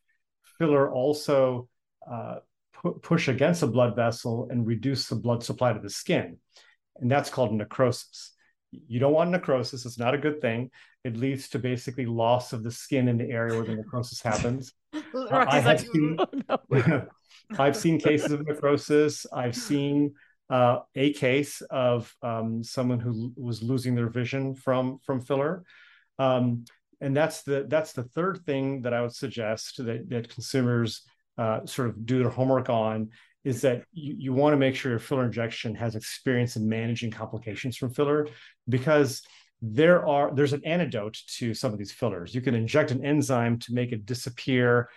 filler also uh, pu- push against a blood vessel and reduce the blood supply to the skin. And that's called necrosis. You don't want necrosis, it's not a good thing. It leads to basically loss of the skin in the area where the necrosis happens. Uh, I have seen, no. I've seen cases of necrosis. I've seen uh, a case of um, someone who was losing their vision from from filler, um, and that's the that's the third thing that I would suggest that that consumers uh, sort of do their homework on is that you, you want to make sure your filler injection has experience in managing complications from filler because there are there's an antidote to some of these fillers. You can inject an enzyme to make it disappear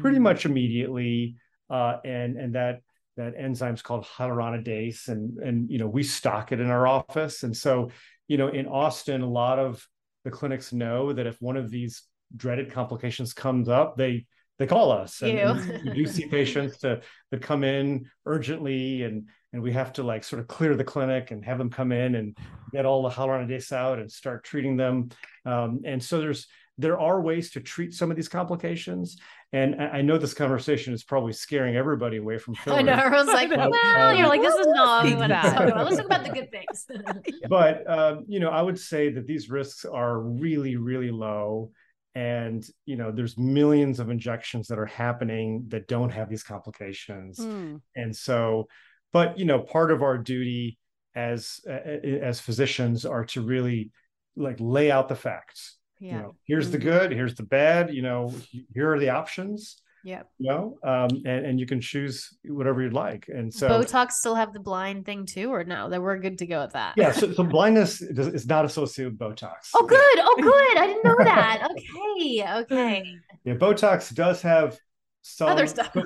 pretty Mm. much immediately, uh, and and that that enzyme's called hyaluronidase, and and you know we stock it in our office, and so you know in Austin, a lot of the clinics know that if one of these dreaded complications comes up, they they call us, and, and we do see patients to, that come in urgently, and and we have to like sort of clear the clinic and have them come in and get all the hyaluronidase out and start treating them. Um, and so there's there are ways to treat some of these complications. And I I know this conversation is probably scaring everybody away from filler. I know. Everyone's like, I know. well, you're like, this is not what we Speak want to talk about. Let's talk about the good things. But um, you know, I would say that these risks are really, really low. And you know, there's millions of injections that are happening that don't have these complications. Mm. and so but you know part of our duty as as physicians are to really like lay out the facts you yeah. know here's the Mhm. good here's the bad you know here are the options yeah you know um and, and you can choose whatever you'd like and so Botox still have the blind thing too, or no? That we're good to go with that. yeah so, so blindness is is not associated with botox Oh, good. Oh, good. I didn't know that. Okay. Okay. yeah botox does have some Other stuff.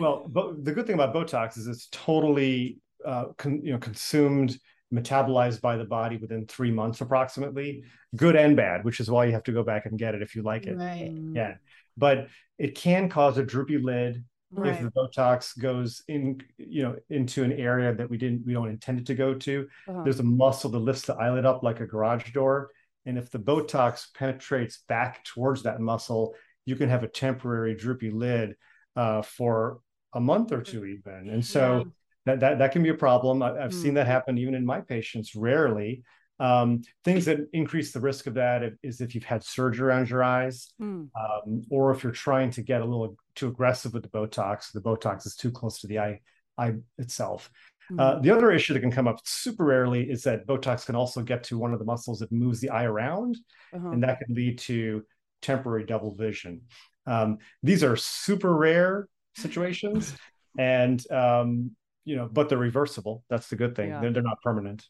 well, bo- the good thing about Botox is it's totally, uh, con- you know, consumed, metabolized by the body within three months approximately, good and bad, which is why you have to go back and get it if you like it. right. Yeah, but it can cause a droopy lid if the Botox goes in, you know, into an area that we didn't, we don't intend it to go to. Uh-huh. There's a muscle that lifts the eyelid up like a garage door, and if the Botox penetrates back towards that muscle, you can have a temporary droopy lid uh, for a month or two even and so. That, that that can be a problem I, i've Hmm. seen that happen even in my patients rarely um, things that increase the risk of that is if- you've had surgery around your eyes Mm. um, or if you're trying to get a little too aggressive with the botox the botox is too close to the eye eye itself uh, Mm. the other issue that can come up super rarely is that botox can also get to one of the muscles that moves the eye around Uh-huh. and that can lead to temporary double vision. Um, these are super rare situations, and um, you know, but they're reversible. That's the good thing. Yeah. They're, they're not permanent.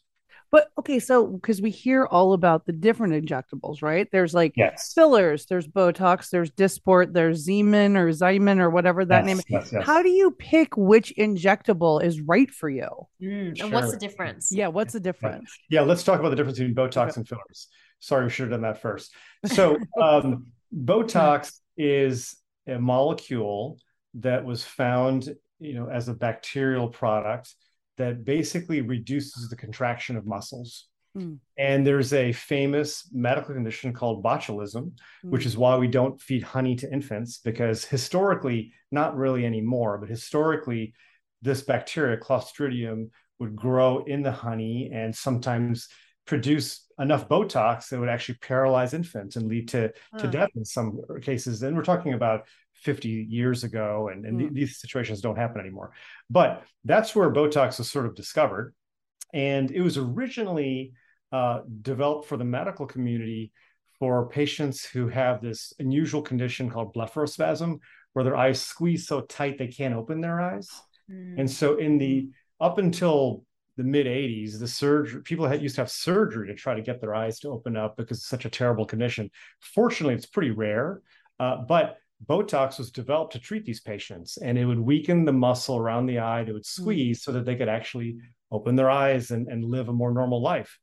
But okay, so because we hear all about the different injectables, right? There's like Yes. fillers, there's Botox, there's Dysport, there's Zeman or Zyman or whatever that yes, name. Yes, yes. How do you pick which injectable is right for you? Mm, And what's the difference? Yeah, what's the difference? yeah, let's talk about the difference between Botox Okay. and fillers. Sorry, we should have done that first. So, um, Botox is a molecule that was found you know, as a bacterial product that basically reduces the contraction of muscles. Mm. And there's a famous medical condition called botulism, mm. which is why we don't feed honey to infants, because historically, not really anymore, but historically, this bacteria, Clostridium, would grow in the honey and sometimes produce enough Botox that would actually paralyze infants and lead to, to death in some cases. And we're talking about 50 years ago, and, and mm. these situations don't happen anymore. But that's where Botox was sort of discovered. And it was originally uh, developed for the medical community for patients who have this unusual condition called blepharospasm, where their eyes squeeze so tight they can't open their eyes. Mm. And so, in the up until the mid 80s, the surgery people had used to have surgery to try to get their eyes to open up because it's such a terrible condition. Fortunately, it's pretty rare, uh, but Botox was developed to treat these patients, and it would weaken the muscle around the eye. It would hmm. squeeze so that they could actually open their eyes and, and live a more normal life.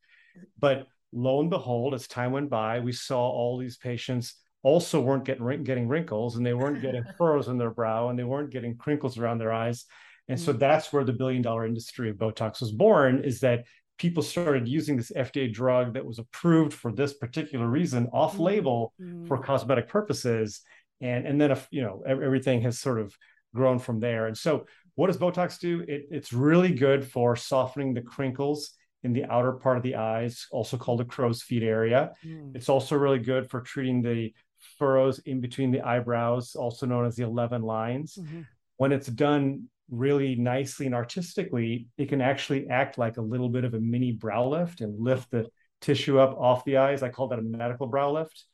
But lo and behold, as time went by, we saw all these patients also weren't getting getting wrinkles, and they weren't getting furrows in their brow, and they weren't getting crinkles around their eyes. And so that's where the billion dollar industry of Botox was born. Is that people started using this FDA drug that was approved for this particular reason off label mm. for cosmetic purposes and and then if you know everything has sort of grown from there. And so what does botox do? It, it's really good for softening the crinkles in the outer part of the eyes also called the crow's feet area. Mm. it's also really good for treating the furrows in between the eyebrows also known as the 11 lines. Mm-hmm. when it's done really nicely and artistically it can actually act like a little bit of a mini brow lift and lift the tissue up off the eyes. I call that a medical brow lift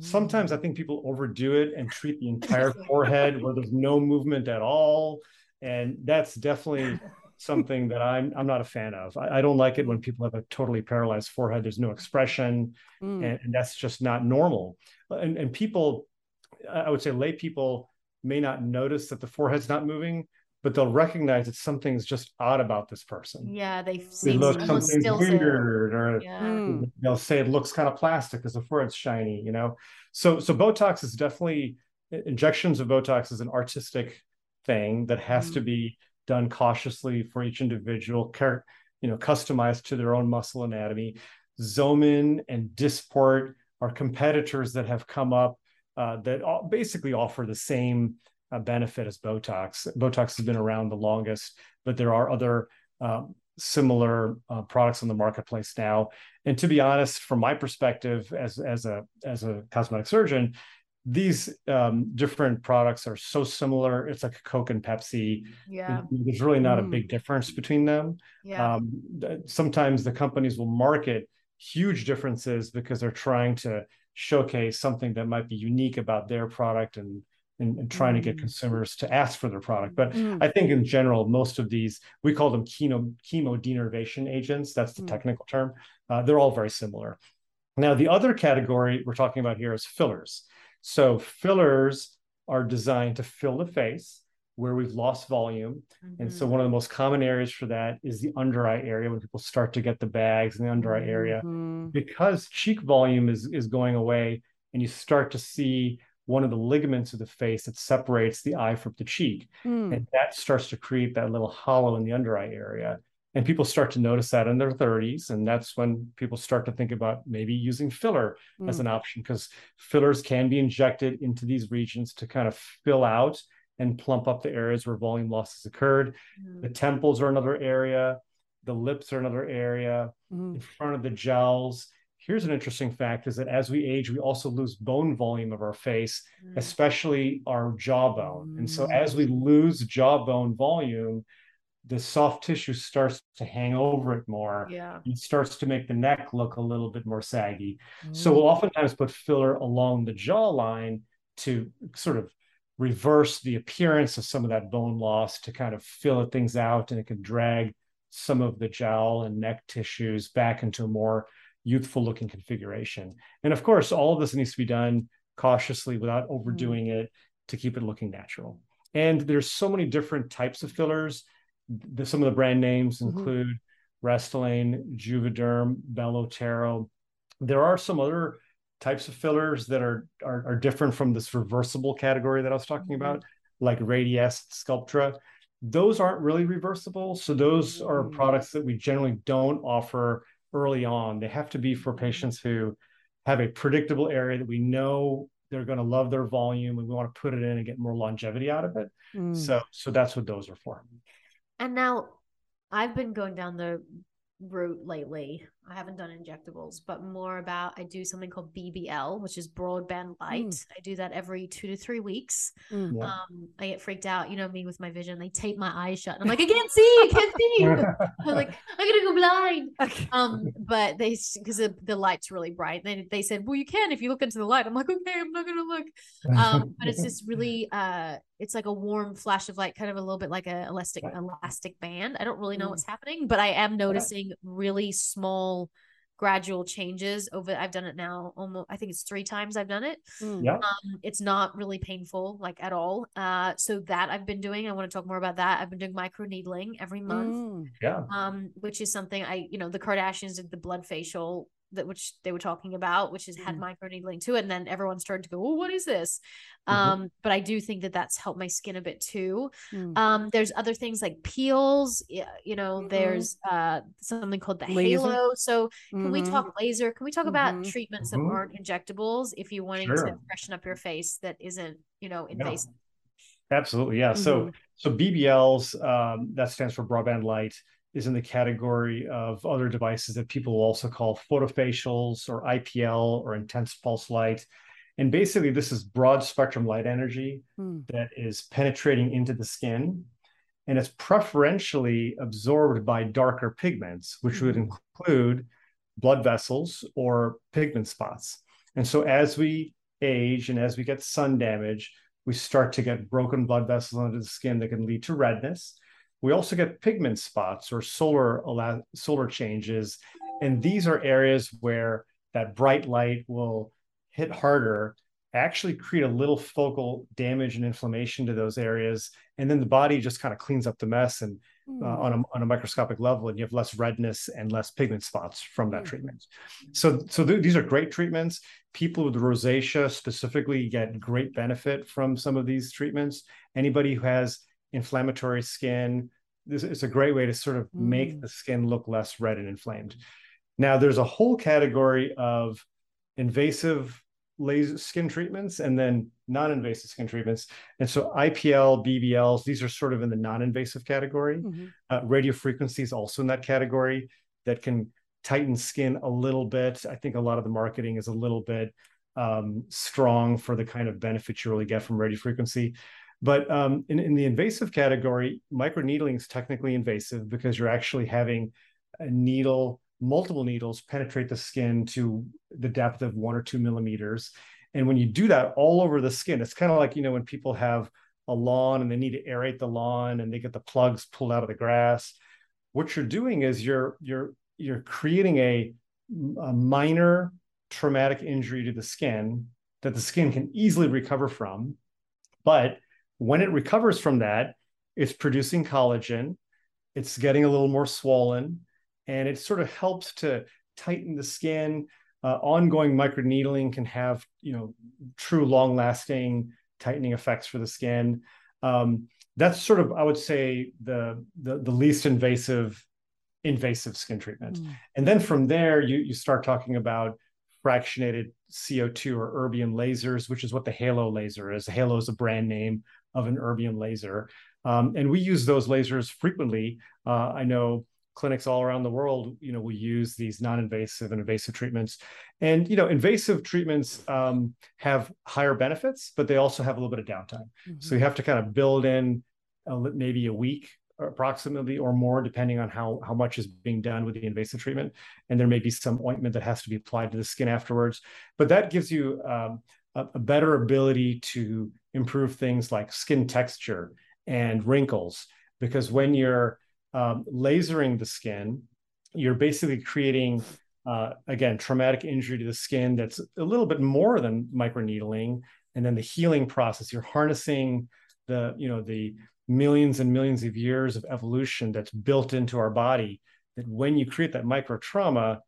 Sometimes I think people overdo it and treat the entire forehead where there's no movement at all. And that's definitely something that I'm I'm not a fan of. I, I, don't like it when people have a totally paralyzed forehead. There's no expression, mm. and, and, that's just not normal. And, and people, I would say, lay people may not notice that the forehead's not moving, but they'll recognize that something's just odd about this person. Yeah, they see look something weird, or yeah. Hmm. they'll say it looks kind of plastic because the forehead's shiny. You know, so so Botox is definitely injections of Botox is an artistic thing that has mm. to be done cautiously for each individual, care, you know, customized to their own muscle anatomy. Xeomin and Dysport are competitors that have come up uh, that basically offer the same uh, benefit as Botox. Botox has been around the longest, but there are other um, similar uh, products on the marketplace now. And to be honest, from my perspective as as a as a cosmetic surgeon, these um, different products are so similar. It's like Coke and Pepsi. Yeah, there's really not mm. a big difference between them. Yeah. Um, sometimes the companies will market huge differences because they're trying to showcase something that might be unique about their product and and, and trying mm. to get mm. consumers to ask for their product. But mm. I think in general, most of these, we call them chemo, chemo denervation agents. That's the mm. technical term. Uh, they're all very similar. Now, the other category we're talking about here is fillers. So fillers are designed to fill the face where we've lost volume. Mm-hmm. And so one of the most common areas for that is the under eye area when people start to get the bags in the under eye area. Mm-hmm. Because cheek volume is, is going away and you start to see one of the ligaments of the face that separates the eye from the cheek. Mm. And that starts to create that little hollow in the under eye area. And people start to notice that in their 30s. And that's when people start to think about maybe using filler mm. as an option because fillers can be injected into these regions to kind of fill out and plump up the areas where volume loss has occurred. Mm. The temples are another area, the lips are another area, mm. in front of the jowls here's an interesting fact is that as we age we also lose bone volume of our face mm. especially our jawbone mm. and so as we mm. lose jawbone volume the soft tissue starts to hang over it more yeah it starts to make the neck look a little bit more saggy mm. so we'll oftentimes put filler along the jawline to sort of reverse the appearance of some of that bone loss to kind of fill things out and it can drag some of the jowl and neck tissues back into a more youthful looking configuration. And of course, all of this needs to be done cautiously without mm-hmm. overdoing it to keep it looking natural. And there's so many different types of fillers. The, some of the brand names mm-hmm. include Restylane, Juvederm, Belotero. There are some other types of fillers that are, are, are different from this reversible category that I was talking mm-hmm. about, like Radiesse Sculptra. those aren't really reversible. So those are Mm. products that we generally don't offer early on. They have to be for patients who have a predictable area that we know they're going to love their volume and we want to put it in and get more longevity out of it. Mm. So so that's what those are for. And now I've been going down the route lately. I haven't done injectables, but more about I do something called BBL, which is broadband light. I do that every two to three weeks. Mm. Yeah. Um, I get freaked out, you know me with my vision. They tape my eyes shut, and I'm like, I can't see, I can't see. I'm like, I'm gonna go blind. Okay. Um, but they because the, the light's really bright. They they said, well, you can if you look into the light. I'm like, okay, I'm not gonna look. Um, but it's this really uh, it's like a warm flash of light, kind of a little bit like a elastic elastic band. I don't really know Mm. what's happening, but I am noticing really small gradual changes over i've done it now almost i think it's three times i've done it Mm. Yeah. um it's not really painful like at all uh so that i've been doing i want to talk more about that i've been doing micro needling every month Mm. yeah. um which is something i you know the kardashians did the blood facial that which they were talking about which has had Mm. micro needling to it and then everyone started to go oh what is this Mhm. um but i do think that that's helped my skin a bit too Mm. um there's other things like peels yeah, you know Mhm. there's uh something called the Laser. halo so can we Mhm. talk laser can we talk about Mhm. treatments that aren't injectables if you're wanting Sure. to freshen up your face that isn't you know invasive Absolutely. Yeah. So so BBLs, um, that stands for broadband light, is in the category of other devices that people will also call photofacials or IPL or intense pulse light. And basically, this is broad spectrum light energy Mm. that is penetrating into the skin. And it's preferentially absorbed by darker pigments, which would Mhm. include blood vessels or pigment spots. And so as we age and as we get sun damage, we start to get broken blood vessels under the skin that can lead to redness. We also get pigment spots or solar solar changes, and these are areas where that bright light will hit harder, actually create a little focal damage and inflammation to those areas, and then the body just kind of cleans up the mess and uh, Mm. on a on a microscopic level, and you have less redness and less pigment spots from that Mm. treatment. So so th- these are great treatments. People with rosacea specifically get great benefit from some of these treatments. Anybody who has inflammatory skin, this is a great way to sort of make Mm. the skin look less red and inflamed. Now, there's a whole category of invasive laser skin treatments and then non-invasive skin treatments. And so IPL, BBLs, these are sort of in the non-invasive category. Mhm. Uh, radio frequency is also in that category that can tighten skin a little bit. I think a lot of the marketing is a little bit um, strong for the kind of benefits you really get from radio frequency. But um, in, in the invasive category, microneedling is technically invasive because you're actually having a needle, multiple needles penetrate the skin to the depth of one or two millimeters. And when you do that all over the skin, it's kind of like, you know, when people have a lawn and they need to aerate the lawn and they get the plugs pulled out of the grass. What you're doing is you're you're you're creating a, a minor traumatic injury to the skin that the skin can easily recover from. But when it recovers from that, it's producing collagen, it's getting a little more swollen, and it sort of helps to tighten the skin. Uh, ongoing microneedling can have, you know, true long-lasting tightening effects for the skin. Um, that's sort of, I would say, the the, the least invasive invasive skin treatment. Mm. And then from there, you you start talking about fractionated CO2 or erbium lasers, which is what the Halo laser is. Halo is a brand name of an erbium laser. Um, and we use those lasers frequently. Uh, I know clinics all around the world, you know, we use these non-invasive and invasive treatments. And, you know, invasive treatments um, have higher benefits, but they also have a little bit of downtime. Mhm. So you have to kind of build in a, maybe a week approximately or more, depending on how, how much is being done with the invasive treatment. And there may be some ointment that has to be applied to the skin afterwards. But that gives you um, a, better ability to improve things like skin texture and wrinkles. Because when you're um, lasering the skin, you're basically creating uh, again traumatic injury to the skin that's a little bit more than microneedling and then the healing process you're harnessing the you know the millions and millions of years of evolution that's built into our body that when you create that micro trauma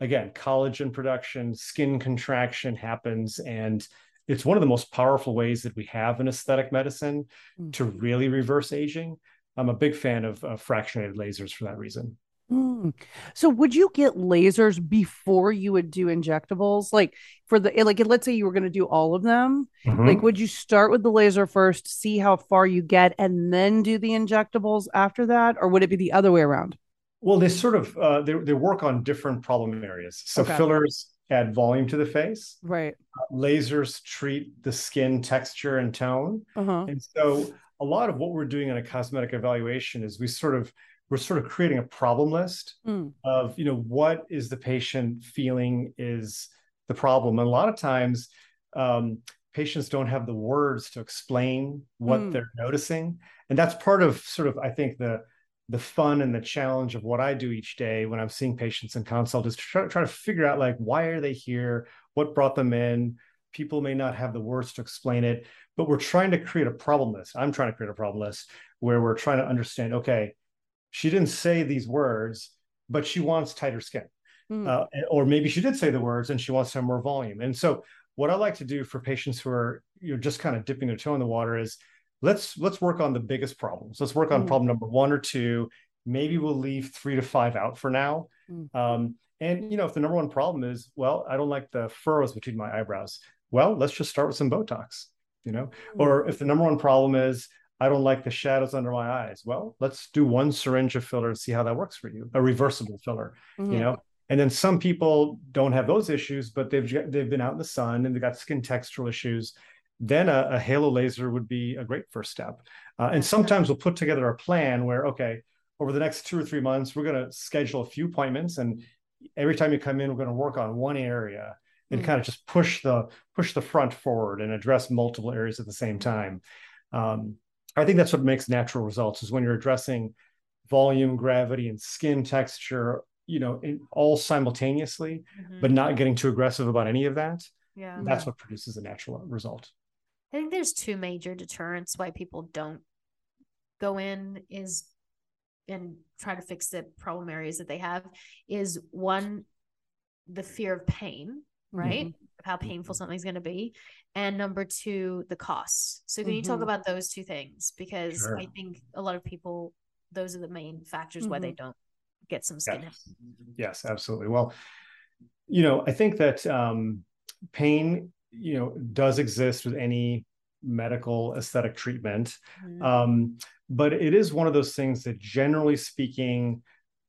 again collagen production skin contraction happens and it's one of the most powerful ways that we have in aesthetic medicine Mm. to really reverse aging I'm a big fan of, of fractionated lasers for that reason. Mm. So would you get lasers before you would do injectables? Like for the like let's say you were going to do all of them. Mhm. Like would you start with the laser first, see how far you get and then do the injectables after that or would it be the other way around? Well, they sort of uh, they they work on different problem areas. So Okay. fillers add volume to the face. Right. Lasers treat the skin texture and tone. Uh-huh. And so a lot of what we're doing in a cosmetic evaluation is we sort of we're sort of creating a problem list Mm. of you know what is the patient feeling is the problem. And a lot of times um, patients don't have the words to explain what Mm. they're noticing, and that's part of sort of I think the the fun and the challenge of what I do each day when I'm seeing patients in consult is to try, try to figure out like why are they here, what brought them in. People may not have the words to explain it, but we're trying to create a problem list. I'm trying to create a problem list where we're trying to understand. Okay, she didn't say these words, but she wants tighter skin, Mm. uh, or maybe she did say the words and she wants to have more volume. And so, what I like to do for patients who are you know just kind of dipping their toe in the water is let's let's work on the biggest problems. Let's work on Mm. problem number one or two. Maybe we'll leave three to five out for now. Mm. Um, and you know, if the number one problem is, well, I don't like the furrows between my eyebrows. Well, let's just start with some Botox. You know, Mm. or if the number one problem is I don't like the shadows under my eyes. Well, let's do one syringe of filler and see how that works for you. A reversible filler, Mhm. you know. And then some people don't have those issues, but they've they've been out in the sun and they've got skin textural issues. Then a, a halo laser would be a great first step. Uh, and sometimes we'll put together a plan where, okay, over the next two or three months, we're going to schedule a few appointments, and every time you come in, we're going to work on one area and Mm. kind of just push the push the front forward and address multiple areas at the same time. Um, I think that's what makes natural results is when you're addressing volume, gravity, and skin texture, you know, in, all simultaneously, Mhm. but not getting too aggressive about any of that. yeah. That's what produces a natural result. I think there's two major deterrents why people don't go in is and try to fix the problem areas that they have is one the fear of pain, right? Of how painful something's going to be, and number two the costs. So can you talk Mhm. about those two things because Sure. I think a lot of people those are the main factors why they don't get some skin yes, absolutely. Well, you know, I think that um, pain, you know, does exist with any medical aesthetic treatment. Mhm. Um, but it is one of those things that, generally speaking,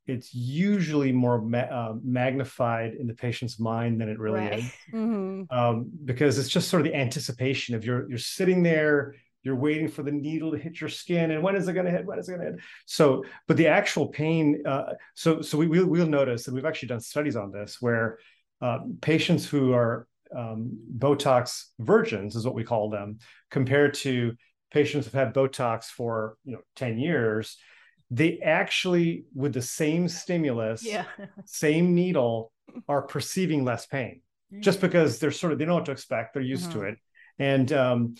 it's usually more ma- uh, magnified in the patient's mind than it really Right. is, Mhm. um, because it's just sort of the anticipation of you're you're sitting there, you're waiting for the needle to hit your skin, and when is it going to hit? When is it going to hit? So, but the actual pain. Uh, so, so we we'll, we'll notice, and we've actually done studies on this, where uh, patients who are um, Botox virgins, is what we call them, compared to patients who've had Botox for you know ten years, they actually, with the same stimulus, Yeah. same needle, are perceiving less pain just because they're sort of they know what to expect they're used to Mhm. it and um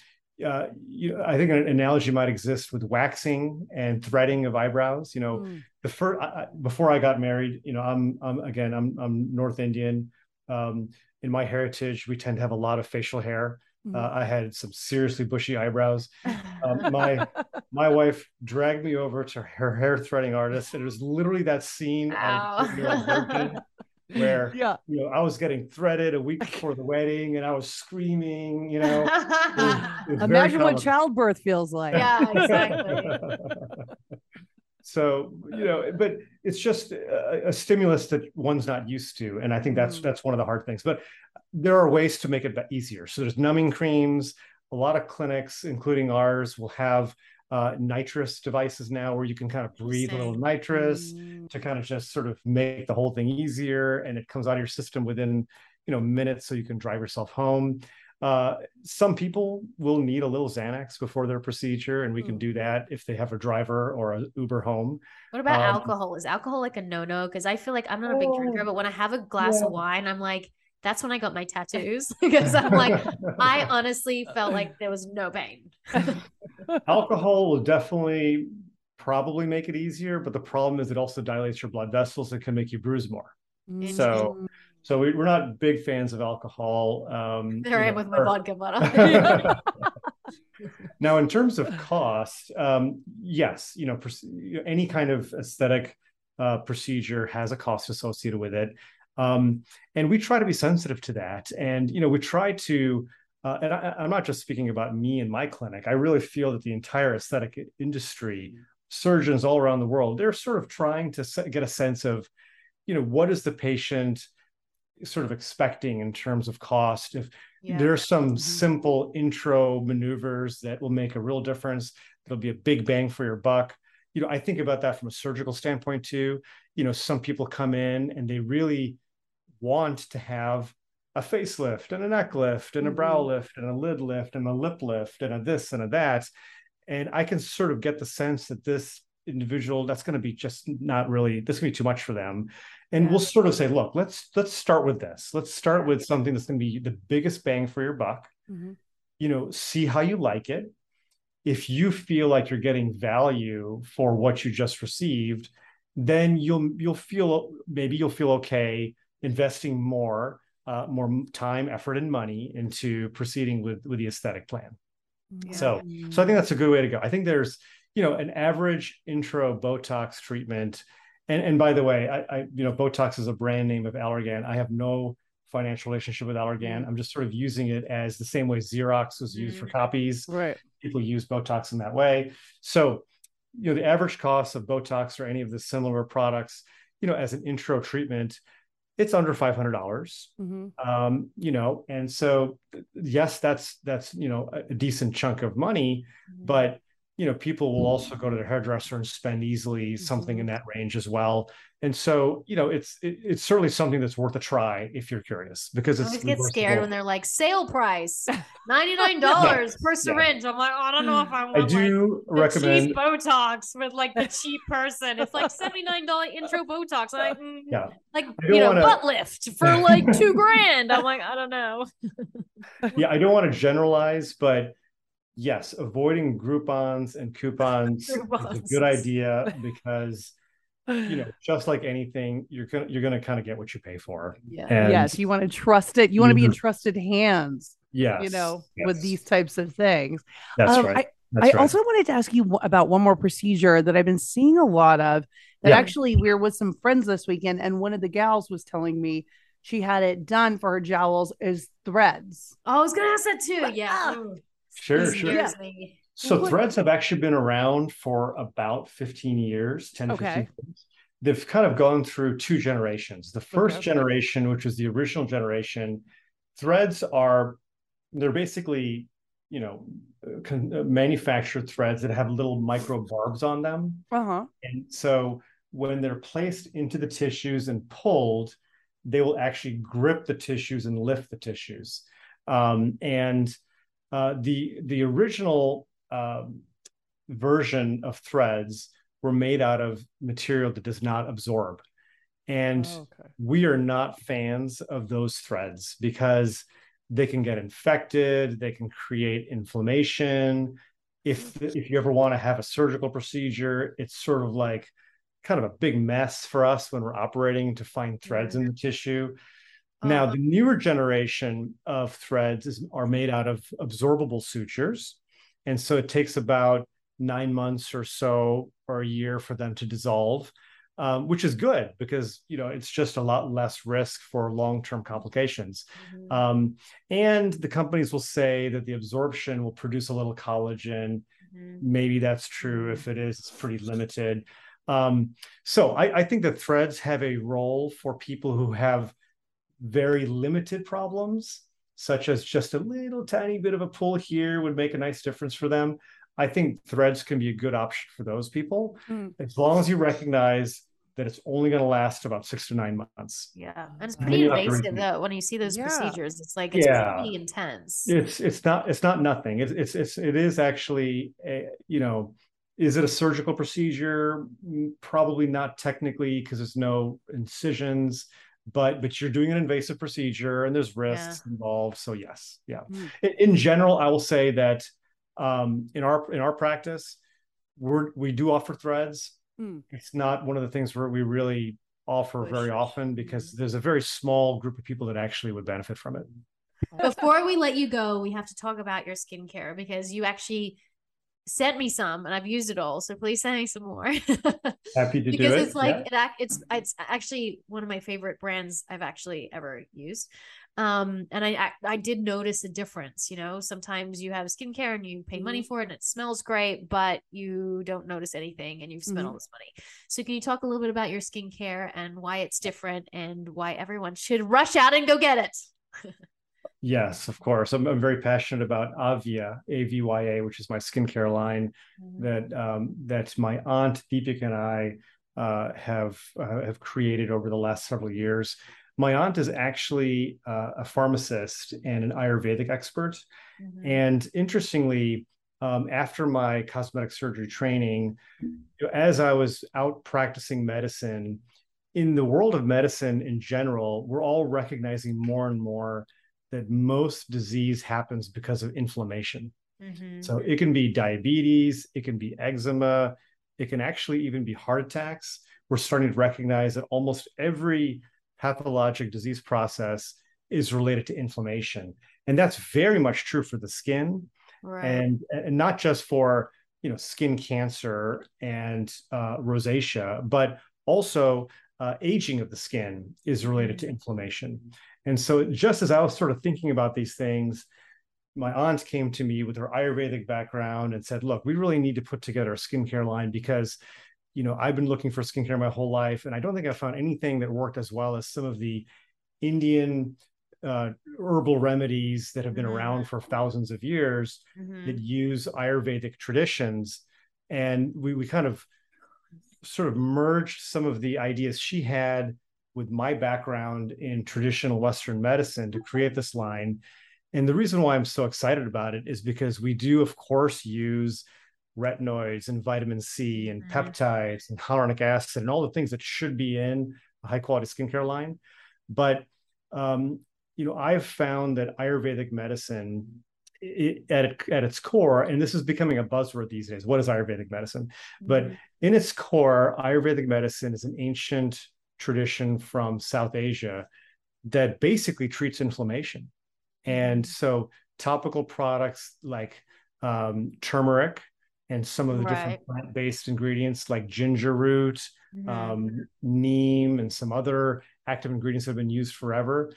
uh, you, I think an analogy might exist with waxing and threading of eyebrows. You know, Mm. the first I- before I got married, you know, I'm, I'm again, I'm, I'm North Indian. Um, in my heritage, we tend to have a lot of facial hair. Uh, I had some seriously bushy eyebrows. Um, my my wife dragged me over to her hair threading artist, and it was literally that scene out of Put Me Like Virgin, where yeah. you know I was getting threaded a week before the wedding, and I was screaming. You know, it was- it was Imagine what childbirth feels like. Yeah, exactly. So you know but it's just a, a stimulus that one's not used to and i think that's Mm. that's one of the hard things but there are ways to make it easier so there's numbing creams a lot of clinics including ours will have uh, nitrous devices now where you can kind of breathe a little nitrous Mm. to kind of just sort of make the whole thing easier and it comes out of your system within you know minutes so you can drive yourself home uh, some people will need a little xanax before their procedure and we can Mm. do that if they have a driver or an uber home What about Um, alcohol? Is alcohol like a no no? Because I feel like I'm not a big drinker, Oh, but when I have a glass yeah. of wine, I'm like, that's when I got my tattoos because I'm like, I honestly felt like there was no pain. alcohol will definitely probably make it easier but the problem is it also dilates your blood vessels and can make you bruise more. So, so we, we're not big fans of alcohol um there I am know, with my or- vodka bottle. Now, in terms of cost, um, yes, you know, any kind of aesthetic uh, procedure has a cost associated with it, um, and we try to be sensitive to that. And you know, we try to. Uh, and I, I'm not just speaking about me and my clinic. I really feel that the entire aesthetic industry, surgeons all around the world, they're sort of trying to get a sense of, you know, what is the patient sort of expecting in terms of cost if yeah. there are some mm-hmm. simple intro maneuvers that will make a real difference there'll be a big bang for your buck you know i think about that from a surgical standpoint too you know some people come in and they really want to have a facelift and a neck lift and a brow mm-hmm. lift and a lid lift and a lip lift and a this and a that and i can sort of get the sense that this individual that's going to be just not really this going to be too much for them and yeah. we'll sort of say look let's let's start with this let's start with something that's going to be the biggest bang for your buck mm-hmm. you know see how you like it if you feel like you're getting value for what you just received then you'll you'll feel maybe you'll feel okay investing more uh, more time effort and money into proceeding with with the aesthetic plan yeah. so so i think that's a good way to go i think there's you know an average intro botox treatment and and by the way, I, I you know Botox is a brand name of Allergan. I have no financial relationship with Allergan. I'm just sort of using it as the same way Xerox was used mm. for copies. Right. People use Botox in that way. So, you know, the average cost of Botox or any of the similar products, you know, as an intro treatment, it's under five hundred dollars. Mm-hmm. Um, you know, and so yes, that's that's you know a decent chunk of money, mm-hmm. but you know people will also go to their hairdresser and spend easily something mm-hmm. in that range as well. And so you know it's it, it's certainly something that's worth a try if you're curious because it's I get scared when they're like sale price $99 yeah. per syringe. Yeah. i'm like oh, i don't know if i want i do like, recommend cheap botox with like the cheap person. It's like $79 intro botox. I'm like mm, yeah. like you know wanna... butt lift for like two grand. I'm like i don't know. Yeah i don't want to generalize but yes, avoiding Groupons and coupons, Groupons. is a good idea because you know, just like anything, you're gonna you're gonna kind of get what you pay for. Yeah. And yes, you want to trust it. You want to be in mm-hmm. trusted hands. Yes. You know, yes. with these types of things. That's um, right. I, That's I right. also wanted to ask you about one more procedure that I've been seeing a lot of. That yeah. actually we were with some friends this weekend, and one of the gals was telling me she had it done for her jowls is threads. Oh, I was gonna ask that too. Yeah. Sure, sure. Yeah. So threads have actually been around for about 15 years, 10 okay. 15 years. They've kind of gone through two generations. The first okay. generation, which was the original generation, threads are they're basically, you know, con- uh, manufactured threads that have little micro barbs on them. Uh-huh. And so when they're placed into the tissues and pulled, they will actually grip the tissues and lift the tissues. Um, and uh, the the original um, version of threads were made out of material that does not absorb, and oh, okay. we are not fans of those threads because they can get infected, they can create inflammation. If if you ever want to have a surgical procedure, it's sort of like kind of a big mess for us when we're operating to find threads in the tissue. Now, uh-huh. the newer generation of threads is, are made out of absorbable sutures. And so it takes about nine months or so or a year for them to dissolve, um, which is good because, you know, it's just a lot less risk for long-term complications. Mm-hmm. Um, and the companies will say that the absorption will produce a little collagen. Mm-hmm. Maybe that's true. Mm-hmm. If it is, it's pretty limited. Um, so I, I think that threads have a role for people who have very limited problems, such as just a little tiny bit of a pull here would make a nice difference for them. I think threads can be a good option for those people mm. as long as you recognize that it's only going to last about six to nine months. Yeah, and it's pretty invasive though. When you see those yeah. procedures, it's like it's yeah. pretty intense. It's it's not it's not nothing. It's it's, it's it is actually a, you know is it a surgical procedure? Mm, probably not technically because there's no incisions but but you're doing an invasive procedure and there's risks yeah. involved so yes yeah mm. in, in, general i will say that um, in our in our practice we're we do offer threads mm. it's not one of the things where we really offer very often because there's a very small group of people that actually would benefit from it before we let you go we have to talk about your skincare because you actually sent me some and I've used it all. So please send me some more. Happy to because do it. Because it's like yeah. it, it's it's actually one of my favorite brands I've actually ever used. Um, and I, I I did notice a difference. You know, sometimes you have skincare and you pay money Mhm. for it and it smells great, but you don't notice anything and you've spent all Mhm. this money. So can you talk a little bit about your skincare and why it's different and why everyone should rush out and go get it? Yes, of course. I'm, I'm very passionate about Avya, A-V-Y-A, which is my skincare line that um, that my aunt Deepika and I uh, have uh, have created over the last several years. My aunt is actually uh, a pharmacist and an Ayurvedic expert. Mhm. And interestingly, um, after my cosmetic surgery training, as I was out practicing medicine, in the world of medicine in general, we're all recognizing more and more that most disease happens because of inflammation. Mhm. So it can be diabetes, it can be eczema, it can actually even be heart attacks. We're starting to recognize that almost every pathologic disease process is related to inflammation. And that's very much true for the skin right. and, and not just for you know skin cancer and uh, rosacea, but also uh, aging of the skin is related to inflammation. And so, just as I was sort of thinking about these things, my aunt came to me with her Ayurvedic background and said, "Look, we really need to put together a skincare line because." You know, I've been looking for skincare my whole life, and I don't think I found anything that worked as well as some of the Indian uh, herbal remedies that have been Mhm. around for thousands of years Mhm. that use Ayurvedic traditions. And we, we kind of sort of merged some of the ideas she had with my background in traditional Western medicine to create this line. And the reason why I'm so excited about it is because we do, of course, use retinoids and vitamin C and Mhm. peptides and hyaluronic acid and all the things that should be in a high quality skincare line. But um, you know, I've found that Ayurvedic medicine it, at, it, at its core, and this is becoming a buzzword these days. What is Ayurvedic medicine? But Mhm. in its core, Ayurvedic medicine is an ancient tradition from South Asia that basically treats inflammation. And so, topical products like um, turmeric and some of the different plant based ingredients like ginger root, Mhm. um, neem, and some other active ingredients that have been used forever.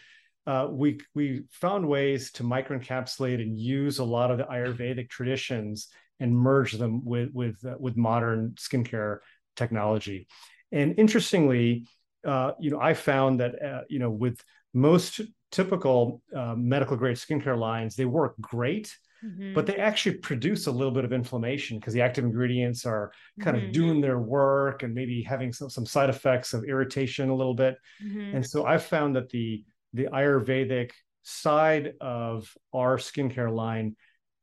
Uh, we we found ways to microencapsulate and use a lot of the Ayurvedic traditions and merge them with with uh, with modern skincare technology. And interestingly, uh, you know, I found that uh, you know with most typical uh, medical grade skincare lines, they work great, Mhm. but they actually produce a little bit of inflammation because the active ingredients are kind Mhm. of doing their work and maybe having some, some side effects of irritation a little bit. Mhm. And so I found that the the Ayurvedic side of our skincare line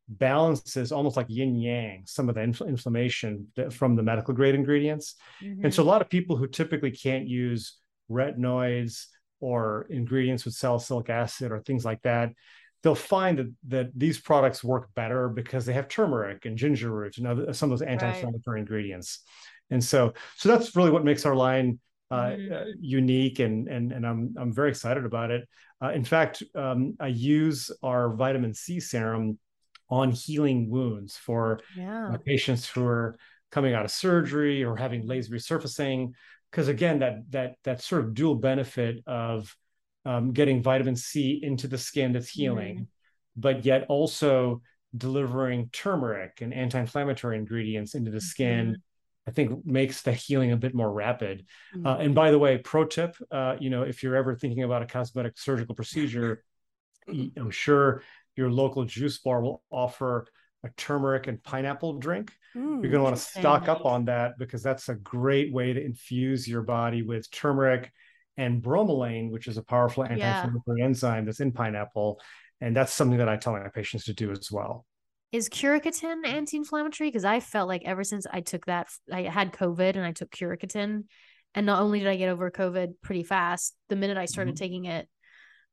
balances almost like yin yang some of the infl- inflammation that, from the medical grade ingredients. Mm-hmm. And so a lot of people who typically can't use retinoids or ingredients with salicylic acid or things like that, they'll find that that these products work better because they have turmeric and ginger root and other, some of those anti-inflammatory ingredients. And so so that's really what makes our line uh, Mhm. uh, unique and and and I'm I'm very excited about it. Uh, in fact, um, I use our vitamin C serum on healing wounds for yeah. patients who are coming out of surgery or having laser resurfacing because again that that that sort of dual benefit of um, getting vitamin c into the skin that's healing but yet also delivering turmeric and anti-inflammatory ingredients into the skin i think makes the healing a bit more rapid uh, and by the way pro tip uh, you know if you're ever thinking about a cosmetic surgical procedure i'm sure your local juice bar will offer a turmeric and pineapple drink Mm. you're going to want to stock up on that because that's a great way to infuse your body with turmeric and bromelain, which is a powerful anti-inflammatory enzyme that's in pineapple. And that's something that I tell my patients to do as well. Is quercetin anti-inflammatory? Because I felt like ever since I took that, I had COVID and I took quercetin, and not only did I get over COVID pretty fast, the minute I started Mhm. taking it,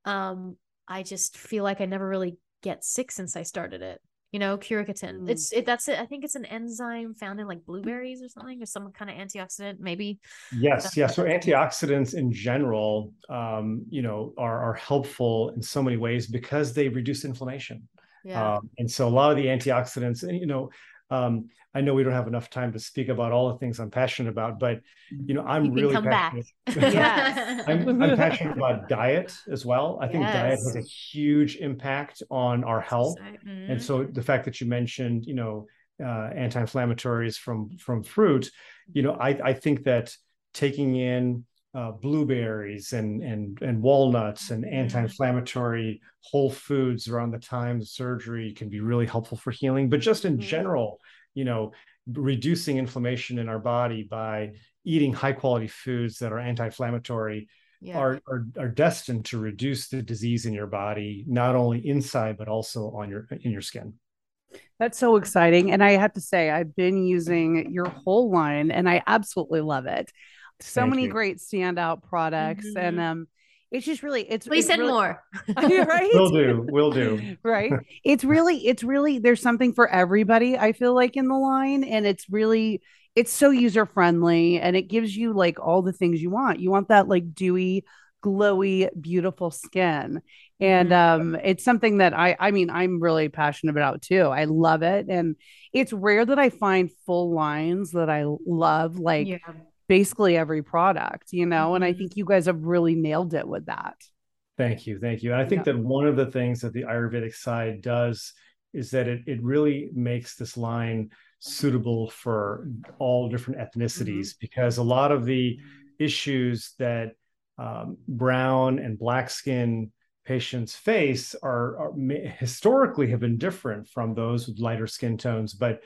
um, I just feel like I never really get sick since I started it. You know, quercetin. Mm. It's it. That's it. I think it's an enzyme found in like blueberries or something, or some kind of antioxidant, maybe. Yes, yeah. So antioxidants in general, um, you know, are, are helpful in so many ways because they reduce inflammation. Yeah. Um, and so a lot of the antioxidants, and you know, Um, I know we don't have enough time to speak about all the things I'm passionate about, but you know, I'm You really passionate. yes. I'm, I'm passionate about diet as well. I think diet has a huge impact on our health. Mhm. And so the fact that you mentioned, you know, uh, anti-inflammatories from from fruit, you know, I, I think that taking in uh, blueberries and and and walnuts and anti-inflammatory whole foods around the time of surgery can be really helpful for healing. But just in Mhm. general, you know, reducing inflammation in our body by eating high quality foods that are anti-inflammatory yeah. are, are are destined to reduce the disease in your body, not only inside but also on your in your skin. That's so exciting. And I have to say, I've been using your whole line and I absolutely love it. So Thank many you. great standout products. Mhm. And um it's just really it's Please it's send really, more. right? Will do, will do. right it's really it's really there's something for everybody i feel like in the line and it's really it's so user friendly and it gives you like all the things you want you want that like dewy glowy beautiful skin and um it's something that i i mean i'm really passionate about too i love it and it's rare that i find full lines that i love like yeah. Basically every product you know and i Mhm. think you guys have really nailed it with that Thank you, thank you. And I think Yeah. that one of the things that the Ayurvedic side does is that it it really makes this line suitable for all different ethnicities because a lot of the issues that um, brown and black skin patients face are, are historically have been different from those with lighter skin tones but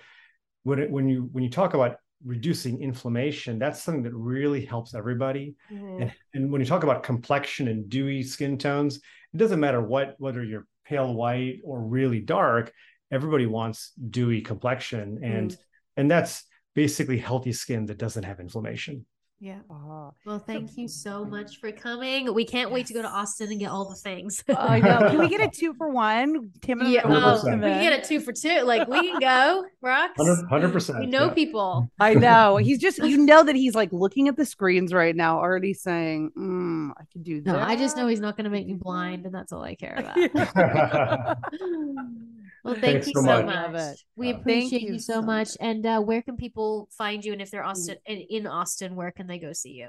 when it, when you when you talk about reducing inflammation that's something that really helps everybody Mhm. and, and when you talk about complexion and dewy skin tones, it doesn't matter what whether you're pale white or really dark. Everybody wants dewy complexion, and and that's basically healthy skin that doesn't have inflammation. Yeah. oh, Well, thank you so much for coming. We can't wait to go to Austin and get all the things. I know. Can we get a two for one? Tim and yeah, I oh, we can get a two for two. Like we can go, rocks. Hundred percent. We know people. I know. He's just, you know, that he's like looking at the screens right now, already saying, mm, I can do that. No, I just know he's not going to make me blind, and that's all I care about. Well, thank Thanks you so so much. much. We Thank appreciate you you so so much. much. And uh, where can people find you? And if they're Austin in, in Austin, where can they go see you?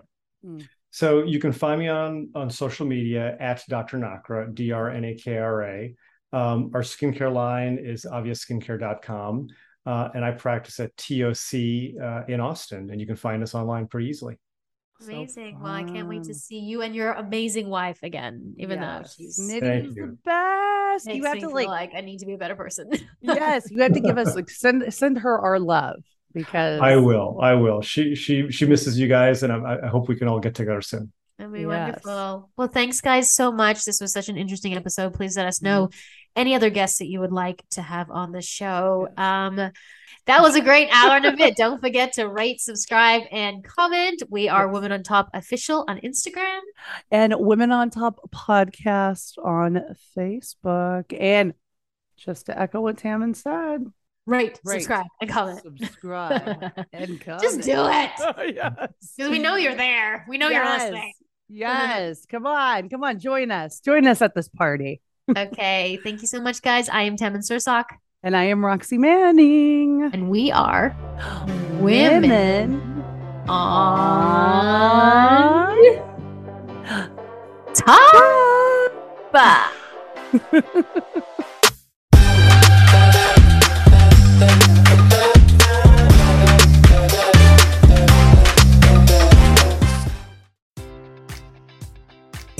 So you can find me on on social media at Dr. Nakra, D R N A K R A. Um, our skincare line is avyaskincare.com. Uh, and I practice at TOC uh, in Austin, and you can find us online pretty easily. So Amazing. well, I can't wait to see you and your amazing wife again, even though she's Nitty Thank is you. the best. Makes You have me to feel like, like I need to be a better person. yes, you have to give us like send send her our love because I will. I will. She she she misses you guys, and I, I hope we can all get together soon. That'd be Yes. wonderful. Well, thanks, guys, so much. This was such an interesting episode. Please let us know mm-hmm. Any other guests that you would like to have on the show. Um, that was a great hour and a bit. Don't forget to rate, subscribe, and comment. We are Women on Top official on Instagram. and Women on Top podcast on Facebook. And just to echo what Tammin said, Rate, Rate, subscribe, and comment. subscribe and comment. Just do it yes. because we know you're there. We know you're Yes. listening. Yes. Come on. Come on. Join us. Join us at this party. Okay. Thank you so much, guys. I am Tammin Sursok, And I am Roxy Manning. and we are Women on top.